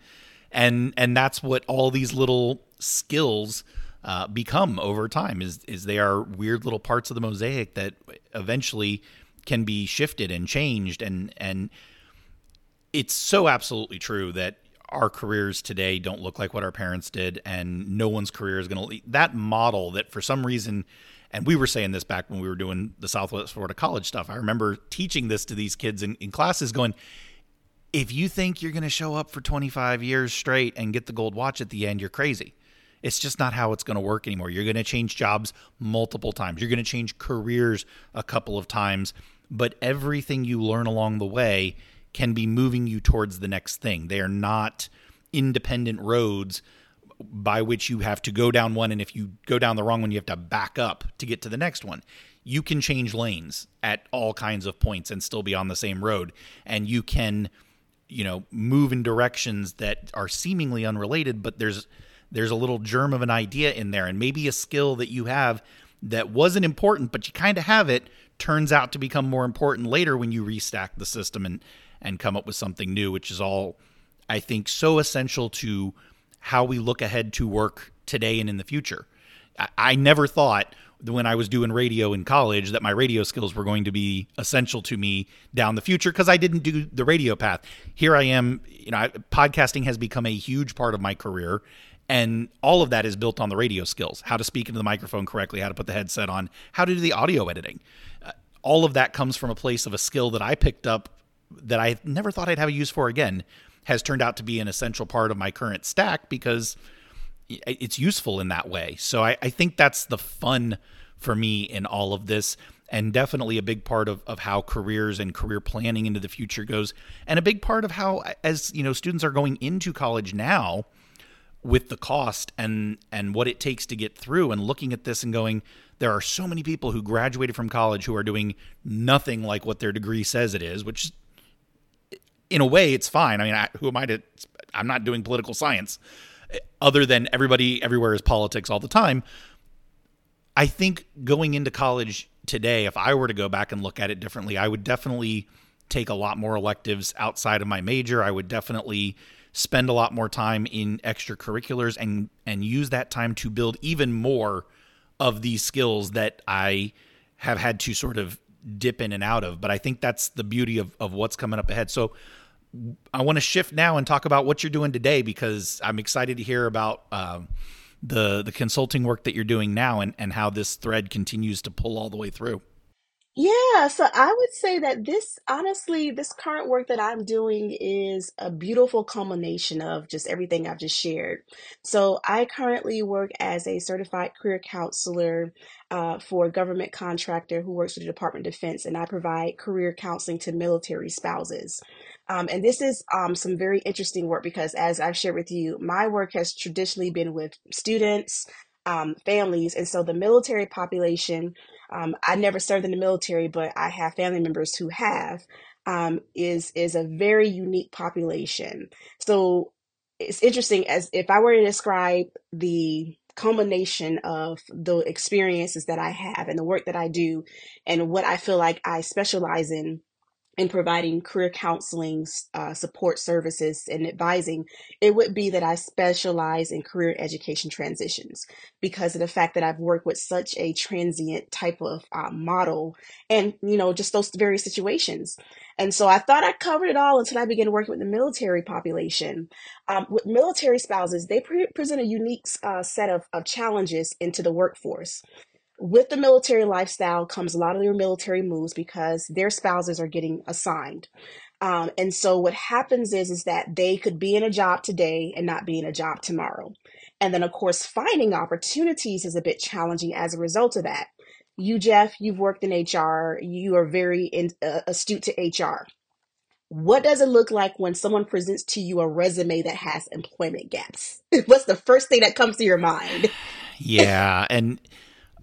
And and that's what all these little skills uh, become over time is is they are weird little parts of the mosaic that eventually can be shifted and changed and and it's so absolutely true that our careers today don't look like what our parents did and no one's career is going to that model that for some reason and we were saying this back when we were doing the Southwest Florida College stuff. I remember teaching this to these kids in, in classes going, if you think you're going to show up for 25 years straight and get the gold watch at the end, you're crazy. It's just not how it's going to work anymore. You're going to change jobs multiple times. You're going to change careers a couple of times, but everything you learn along the way can be moving you towards the next thing. They are not independent roads by which you have to go down one and if you go down the wrong one you have to back up to get to the next one. You can change lanes at all kinds of points and still be on the same road and you can you know move in directions that are seemingly unrelated but there's there's a little germ of an idea in there. And maybe a skill that you have that wasn't important but you kind of have it turns out to become more important later when you restack the system and and come up with something new which is all i think so essential to how we look ahead to work today and in the future. I, I never thought when I was doing radio in college that my radio skills were going to be essential to me down the future because I didn't do the radio path. Here I am, you know, I, podcasting has become a huge part of my career and all of that is built on the radio skills, how to speak into the microphone correctly, how to put the headset on, how to do the audio editing. Uh, all of that comes from a place of a skill that I picked up that I never thought I'd have a use for again has turned out to be an essential part of my current stack because it's useful in that way. So I, I think that's the fun for me in all of this and definitely a big part of, of how careers and career planning into the future goes and a big part of how as you know students are going into college now with the cost and and what it takes to get through and looking at this and going there are so many people who graduated from college who are doing nothing like what their degree says it is which in a way, it's fine. I mean, I, who am I to? I'm not doing political science, eh, other than everybody everywhere is politics all the time. I think going into college today, if I were to go back and look at it differently, I would definitely take a lot more electives outside of my major. I would definitely spend a lot more time in extracurriculars and and use that time to build even more of these skills that I have had to sort of dip in and out of. But I think that's the beauty of, of what's coming up ahead. So I want to shift now and talk about what you're doing today because I'm excited to hear about um, the the consulting work that you're doing now and, and how this thread continues to pull all the way through. Yeah, so I would say that this, honestly, this current work that I'm doing is a beautiful culmination of just everything I've just shared. So I currently work as a certified career counselor uh, for a government contractor who works with the Department of Defense, and I provide career counseling to military spouses. Um, and this is um, some very interesting work because, as I've shared with you, my work has traditionally been with students, um, families, and so the military population. Um, I never served in the military, but I have family members who have. Um, is is a very unique population. So it's interesting as if I were to describe the culmination of the experiences that I have and the work that I do and what I feel like I specialize in in providing career counseling, uh, support services, and advising, it would be that I specialize in career education transitions because of the fact that I've worked with such a transient type of uh, model and, you know, just those various situations. And so I thought I covered it all until I began working with the military population. Um, with military spouses, they pre- present a unique uh, set of, of challenges into the workforce with the military lifestyle comes a lot of their military moves because their spouses are getting assigned. Um, and so what happens is is that they could be in a job today and not be in a job tomorrow. And then of course finding opportunities is a bit challenging as a result of that. You Jeff, you've worked in HR, you are very in, uh, astute to HR. What does it look like when someone presents to you a resume that has employment gaps? (laughs) What's the first thing that comes to your mind? yeah, and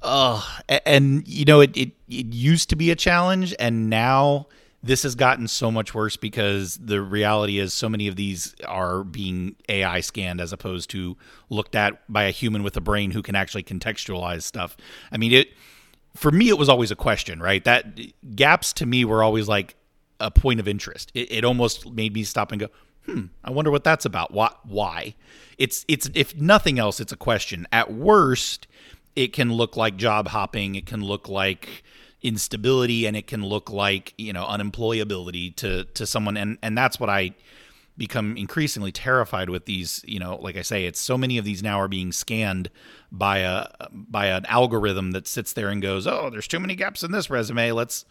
Oh, and you know, it, it, it used to be a challenge, and now this has gotten so much worse because the reality is so many of these are being AI scanned as opposed to looked at by a human with a brain who can actually contextualize stuff. I mean, it for me, it was always a question, right? That gaps to me were always like a point of interest. It, it almost made me stop and go, hmm, I wonder what that's about. Why? Why? It's it's if nothing else, it's a question. At worst, it can look like job hopping, it can look like instability, and it can look like you know unemployability to to someone, and and that's what I become increasingly terrified with these you know like i say it's so many of these now are being scanned by a by an algorithm that sits there and goes oh there's too many gaps in this resume. Let's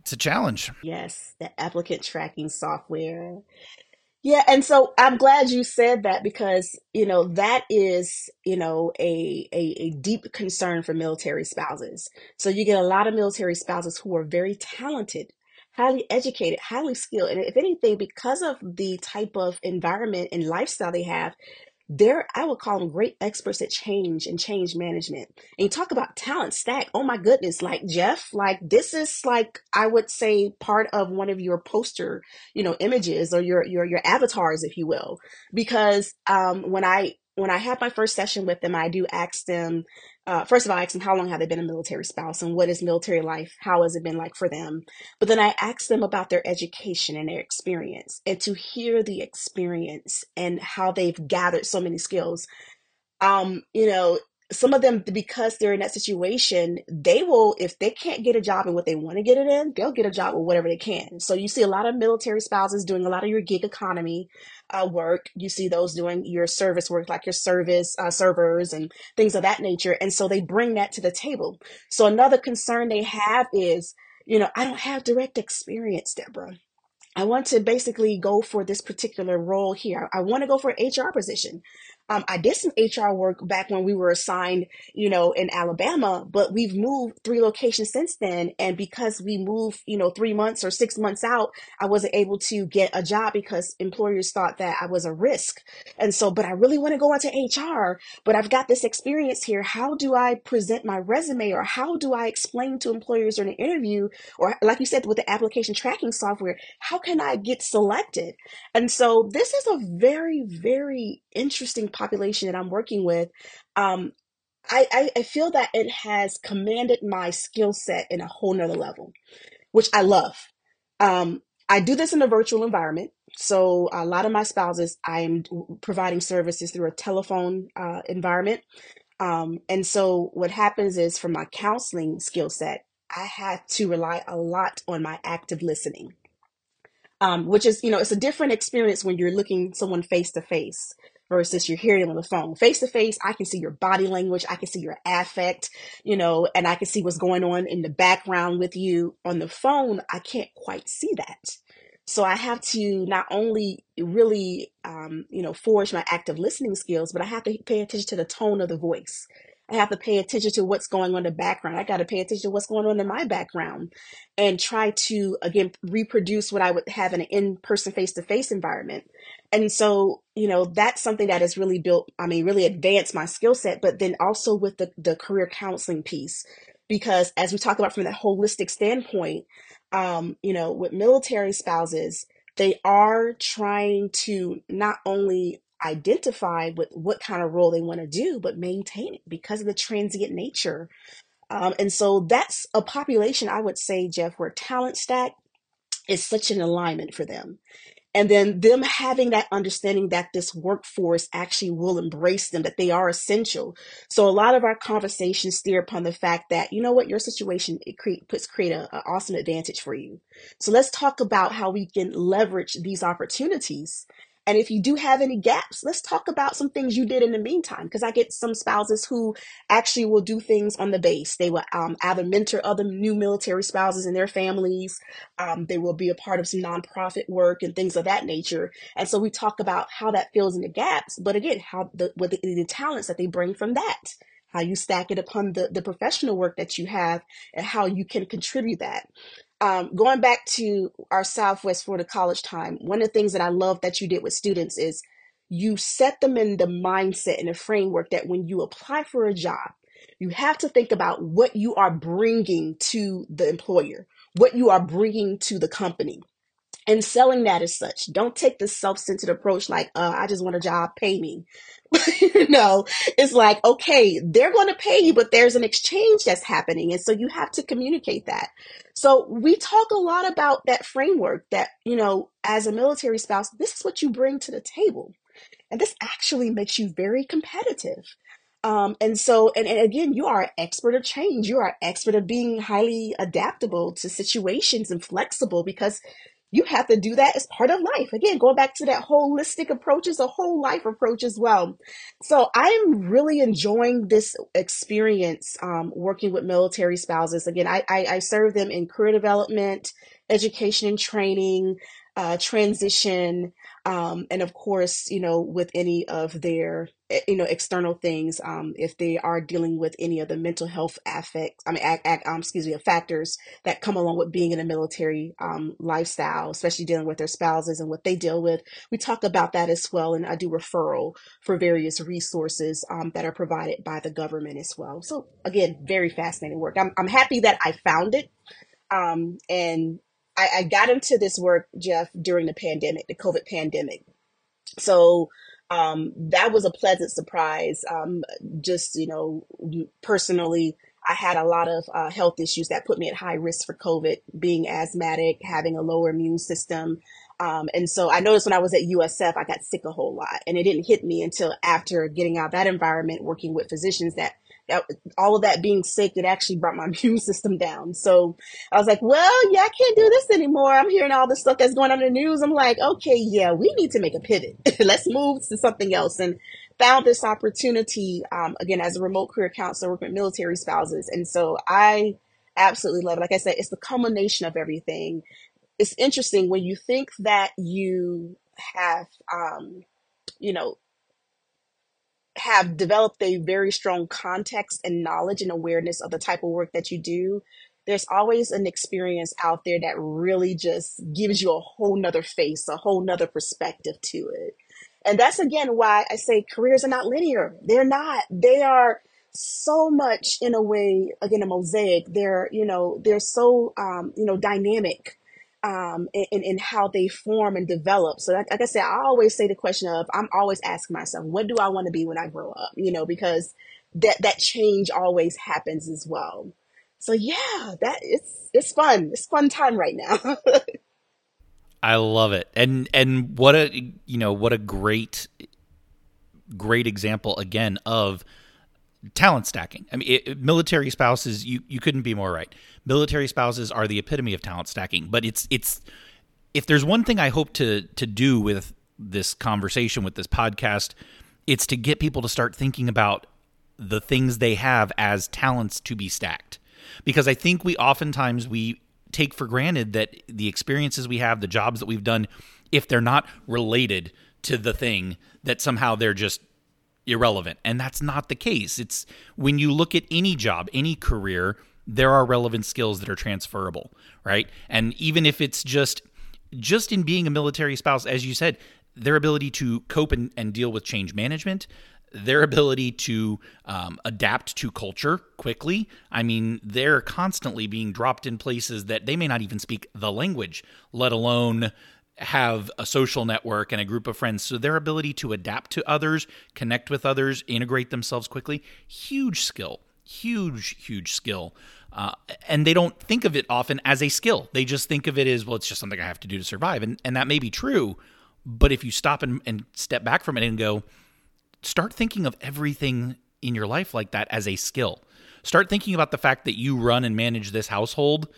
it's a challenge. Yes the applicant tracking software yeah, and so I'm glad you said that because, you know, that is, you know, a, a a deep concern for military spouses. So you get a lot of military spouses who are very talented, highly educated, highly skilled, and if anything, because of the type of environment and lifestyle they have, they're I would call them great experts at change and change management. And you talk about talent stack. Oh my goodness, like Jeff, like this is like I would say part of one of your poster, you know, images or your your your avatars, if you will. Because um when I when I have my first session with them, I do ask them, uh, first of all, I ask them how long have they been a military spouse and what is military life? How has it been like for them? But then I ask them about their education and their experience and to hear the experience and how they've gathered so many skills. Um, you know, some of them because they're in that situation they will if they can't get a job in what they want to get it in they'll get a job with whatever they can so you see a lot of military spouses doing a lot of your gig economy uh, work you see those doing your service work like your service uh, servers and things of that nature and so they bring that to the table so another concern they have is you know i don't have direct experience deborah I want to basically go for this particular role here. I want to go for an HR position. Um, I did some HR work back when we were assigned, you know, in Alabama, but we've moved three locations since then. And because we moved, you know, three months or six months out, I wasn't able to get a job because employers thought that I was a risk. And so, but I really want to go into HR, but I've got this experience here. How do I present my resume or how do I explain to employers during an interview? Or like you said, with the application tracking software, how can I get selected? And so this is a very, very interesting population that I'm working with, um, I, I, I feel that it has commanded my skill set in a whole nother level, which I love. Um, I do this in a virtual environment. So a lot of my spouses, I'm providing services through a telephone uh, environment. Um, and so what happens is for my counseling skill set, I have to rely a lot on my active listening um, which is, you know, it's a different experience when you're looking someone face to face versus you're hearing them on the phone. Face to face, I can see your body language, I can see your affect, you know, and I can see what's going on in the background with you. On the phone, I can't quite see that. So I have to not only really, um, you know, forge my active listening skills, but I have to pay attention to the tone of the voice. I have to pay attention to what's going on in the background. I got to pay attention to what's going on in my background and try to, again, reproduce what I would have in an in person, face to face environment. And so, you know, that's something that has really built, I mean, really advanced my skill set, but then also with the, the career counseling piece. Because as we talk about from that holistic standpoint, um, you know, with military spouses, they are trying to not only identify with what kind of role they want to do, but maintain it because of the transient nature. Um, and so that's a population, I would say, Jeff, where talent stack is such an alignment for them and then them having that understanding that this workforce actually will embrace them that they are essential. So a lot of our conversations steer upon the fact that you know what your situation it create puts create an awesome advantage for you. So let's talk about how we can leverage these opportunities and if you do have any gaps, let's talk about some things you did in the meantime. Because I get some spouses who actually will do things on the base. They will um, either mentor other new military spouses and their families. Um, they will be a part of some nonprofit work and things of that nature. And so we talk about how that fills in the gaps. But again, how the, the, the talents that they bring from that how you stack it upon the, the professional work that you have and how you can contribute that um, going back to our Southwest Florida college time, one of the things that I love that you did with students is you set them in the mindset and the framework that when you apply for a job, you have to think about what you are bringing to the employer, what you are bringing to the company and selling that as such. Don't take the self-centered approach like, uh, I just want a job, pay me. (laughs) you know, it's like, okay, they're going to pay you, but there's an exchange that's happening. And so you have to communicate that. So we talk a lot about that framework that, you know, as a military spouse, this is what you bring to the table. And this actually makes you very competitive. Um, and so, and, and again, you are an expert of change. You are an expert of being highly adaptable to situations and flexible because you have to do that as part of life. Again, going back to that holistic approach is a whole life approach as well. So I'm really enjoying this experience um, working with military spouses. Again, I, I, I serve them in career development, education and training, uh, transition, um, and of course, you know, with any of their, you know, external things, um, if they are dealing with any of the mental health affects, I mean, um, excuse me, factors that come along with being in a military um, lifestyle, especially dealing with their spouses and what they deal with, we talk about that as well. And I do referral for various resources um, that are provided by the government as well. So again, very fascinating work. I'm, I'm happy that I found it. Um, and I, I got into this work, Jeff, during the pandemic, the COVID pandemic. So um, that was a pleasant surprise. Um, just, you know, personally, I had a lot of uh, health issues that put me at high risk for COVID, being asthmatic, having a lower immune system. Um, and so I noticed when I was at USF, I got sick a whole lot. And it didn't hit me until after getting out of that environment, working with physicians that that, all of that being sick, it actually brought my (laughs) immune system down. So I was like, well, yeah, I can't do this anymore. I'm hearing all the stuff that's going on in the news. I'm like, okay, yeah, we need to make a pivot. (laughs) Let's move to something else. And found this opportunity, um, again, as a remote career counselor working with military spouses. And so I absolutely love it. Like I said, it's the culmination of everything. It's interesting when you think that you have, um, you know, have developed a very strong context and knowledge and awareness of the type of work that you do, there's always an experience out there that really just gives you a whole nother face, a whole nother perspective to it. And that's again why I say careers are not linear. They're not. They are so much in a way, again, a mosaic. They're, you know, they're so, um, you know, dynamic um, in, in how they form and develop. So, like, like I said, I always say the question of I'm always asking myself, what do I want to be when I grow up? You know, because that that change always happens as well. So yeah, that it's it's fun. It's fun time right now. (laughs) I love it, and and what a you know what a great great example again of talent stacking. I mean, it, military spouses, you you couldn't be more right. Military spouses are the epitome of talent stacking. But it's it's if there's one thing I hope to to do with this conversation with this podcast, it's to get people to start thinking about the things they have as talents to be stacked. Because I think we oftentimes we take for granted that the experiences we have, the jobs that we've done, if they're not related to the thing, that somehow they're just irrelevant. And that's not the case. It's when you look at any job, any career, there are relevant skills that are transferable, right? And even if it's just just in being a military spouse, as you said, their ability to cope and, and deal with change management, their ability to um, adapt to culture quickly. I mean, they're constantly being dropped in places that they may not even speak the language, let alone have a social network and a group of friends. So their ability to adapt to others, connect with others, integrate themselves quickly, huge skill, huge, huge skill. Uh, and they don't think of it often as a skill. They just think of it as, well, it's just something I have to do to survive. And, and that may be true. But if you stop and, and step back from it and go, start thinking of everything in your life like that as a skill. Start thinking about the fact that you run and manage this household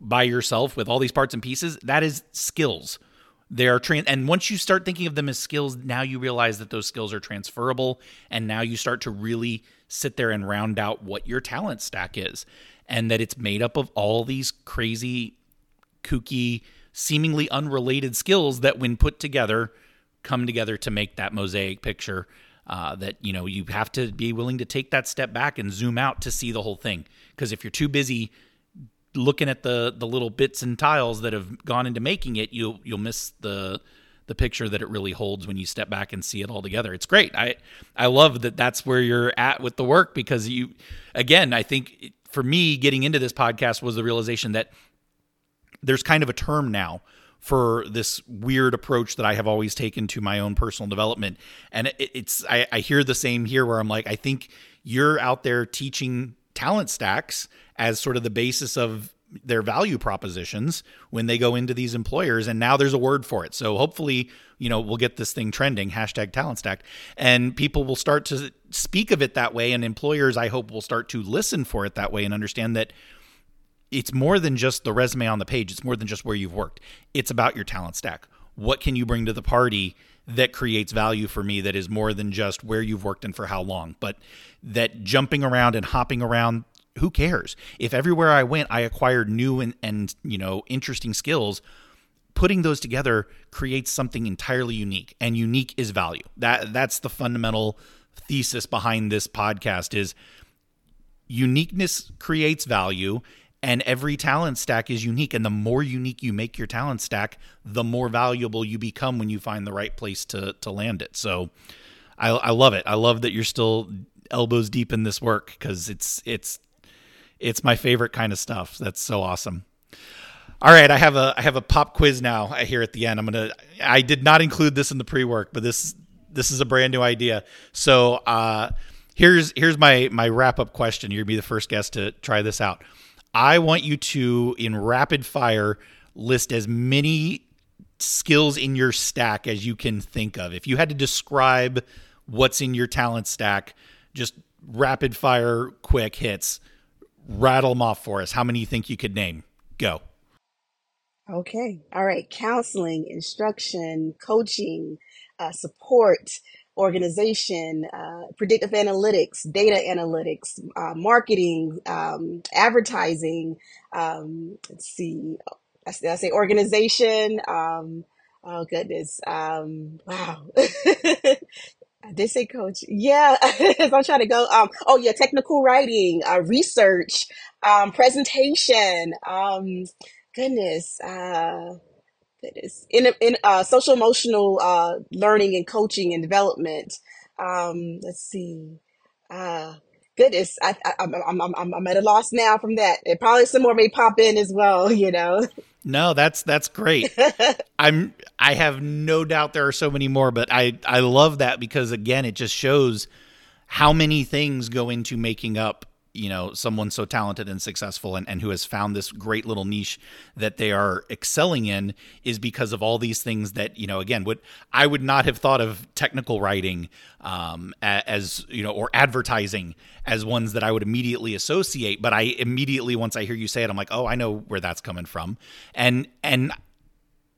by yourself with all these parts and pieces. That is skills. They are trans, and once you start thinking of them as skills, now you realize that those skills are transferable, and now you start to really sit there and round out what your talent stack is, and that it's made up of all these crazy, kooky, seemingly unrelated skills that, when put together, come together to make that mosaic picture. Uh, that you know you have to be willing to take that step back and zoom out to see the whole thing. Because if you're too busy looking at the the little bits and tiles that have gone into making it, you'll you'll miss the the picture that it really holds when you step back and see it all together. It's great. I I love that that's where you're at with the work because you again, I think for me getting into this podcast was the realization that there's kind of a term now for this weird approach that I have always taken to my own personal development. And it, it's I, I hear the same here where I'm like, I think you're out there teaching talent stacks as sort of the basis of their value propositions when they go into these employers and now there's a word for it. So hopefully you know we'll get this thing trending hashtag talent stack and people will start to speak of it that way and employers i hope will start to listen for it that way and understand that it's more than just the resume on the page. It's more than just where you've worked. It's about your talent stack. What can you bring to the party that creates value for me that is more than just where you've worked and for how long? But that jumping around and hopping around who cares? If everywhere i went i acquired new and, and you know interesting skills putting those together creates something entirely unique and unique is value. That that's the fundamental thesis behind this podcast is uniqueness creates value and every talent stack is unique and the more unique you make your talent stack the more valuable you become when you find the right place to to land it. So i, I love it. I love that you're still elbows deep in this work because it's it's it's my favorite kind of stuff. That's so awesome. All right, I have a I have a pop quiz now here at the end. I'm gonna I did not include this in the pre work, but this this is a brand new idea. So uh, here's here's my my wrap up question. You're gonna be the first guest to try this out. I want you to in rapid fire list as many skills in your stack as you can think of. If you had to describe what's in your talent stack, just rapid fire quick hits rattle them off for us. How many you think you could name? Go. Okay. All right. Counseling, instruction, coaching, uh, support, organization, uh, predictive analytics, data analytics, uh, marketing, um, advertising. Um, let's see. I say organization. Um, oh goodness. Um, wow. (laughs) I did say coach. Yeah, (laughs) I'm trying to go. Um, oh yeah, technical writing, uh, research, um, presentation. Um, goodness, uh, goodness, in in uh, social emotional uh, learning and coaching and development. Um, let's see. Uh, goodness, I, I, I'm, I'm I'm I'm at a loss now from that. And probably some more may pop in as well. (laughs) You know. No, that's that's great. (laughs) I'm I have no doubt there are so many more, but I I love that because again, it just shows how many things go into making up you know someone so talented and successful and, and who has found this great little niche that they are excelling in is because of all these things that you know again would i would not have thought of technical writing um, as you know or advertising as ones that i would immediately associate. But i immediately once i hear you say it i'm like oh i know where that's coming from. And and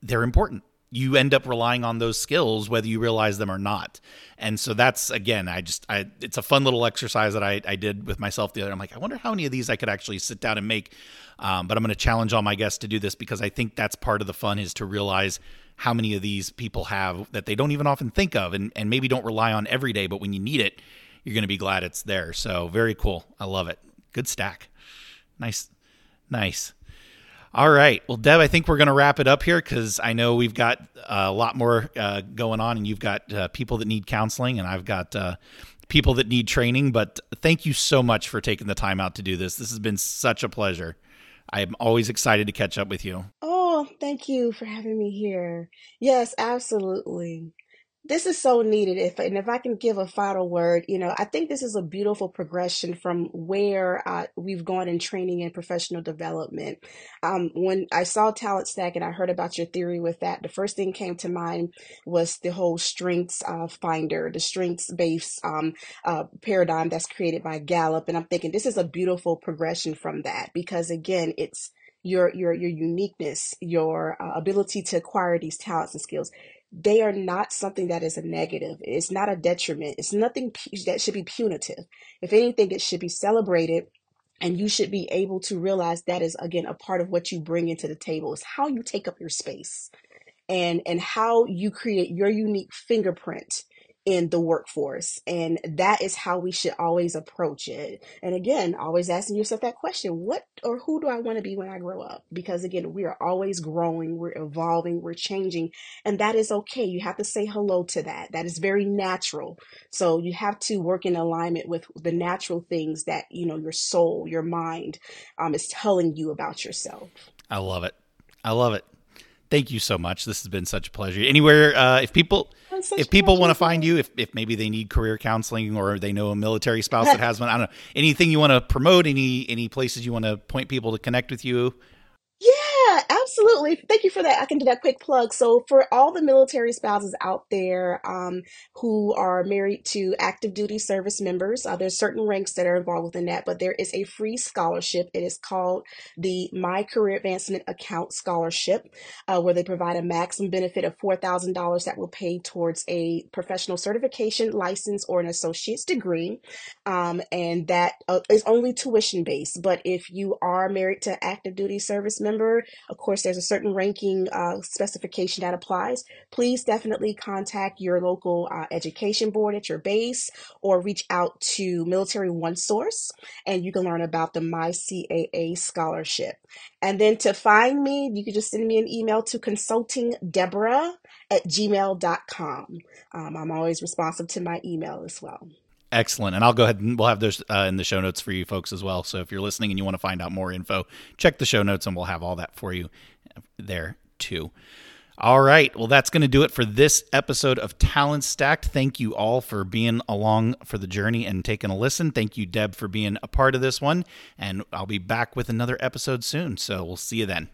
they're important you end up relying on those skills whether you realize them or not and so that's again i just i it's a fun little exercise that i, I did with myself the other i'm like i wonder how many of these i could actually sit down and make um, but i'm going to challenge all my guests to do this because i think that's part of the fun is to realize how many of these people have that they don't even often think of and, and maybe don't rely on every day, but when you need it, you're going to be glad it's there. So very cool. I love it. Good stack. Nice. Nice. All right. Well, Deb, I think we're going to wrap it up here because I know we've got a lot more uh, going on, and you've got uh, people that need counseling, and I've got uh, people that need training. But thank you so much for taking the time out to do this. This has been such a pleasure. I'm always excited to catch up with you. Oh, thank you for having me here. Yes, absolutely. This is so needed. If and if I can give a final word, you know, I think this is a beautiful progression from where uh, we've gone in training and professional development. Um, when I saw Talent Stack and I heard about your theory with that, the first thing came to mind was the whole strengths uh, finder, the strengths based um, uh, paradigm that's created by Gallup, and I'm thinking this is a beautiful progression from that because again, it's your your your uniqueness, your uh, ability to acquire these talents and skills they are not something that is a negative. It's not a detriment. It's nothing that should be punitive. If anything, it should be celebrated. And you should be able to realize that is, again, a part of what you bring into the table is how you take up your space and, and how you create your unique fingerprint in the workforce. And that is how we should always approach it. And again, always asking yourself that question what or who do I want to be when I grow up? Because again, we are always growing, we're evolving, we're changing, and that is okay. You have to say hello to that. That is very natural. So you have to work in alignment with the natural things that, you know, your soul, your mind um, is telling you about yourself. I love it. I love it. Thank you so much. This has been such a pleasure. Anywhere, uh, if people if people want to find you, if, if maybe they need career counseling or they know a military spouse that (laughs) has one, I don't know. Anything you want to promote? Any any places you want to point people to connect with you? Yeah, absolutely. Thank you for that. I can do that quick plug. So, for all the military spouses out there um, who are married to active duty service members, uh, there's certain ranks that are involved within that, but there is a free scholarship. It is called the My Career Advancement Account Scholarship, uh, where they provide a maximum benefit of $4,000 that will pay towards a professional certification, license, or an associate's degree. Um, and that uh, is only tuition based. But if you are married to active duty service member, of course, there's a certain ranking uh, specification that applies. Please definitely contact your local uh, education board at your base or reach out to Military One Source and you can learn about the My CAA scholarship. And then to find me, you can just send me an email to consultingdeborah at gmail.com. Um, I'm always responsive to my email as well. Excellent. And I'll go ahead and we'll have those uh, in the show notes for you folks as well. So if you're listening and you want to find out more info, check the show notes and we'll have all that for you there too. All right. Well, that's going to do it for this episode of Talent Stacked. Thank you all for being along for the journey and taking a listen. Thank you, Deb, for being a part of this one. And I'll be back with another episode soon. So we'll see you then.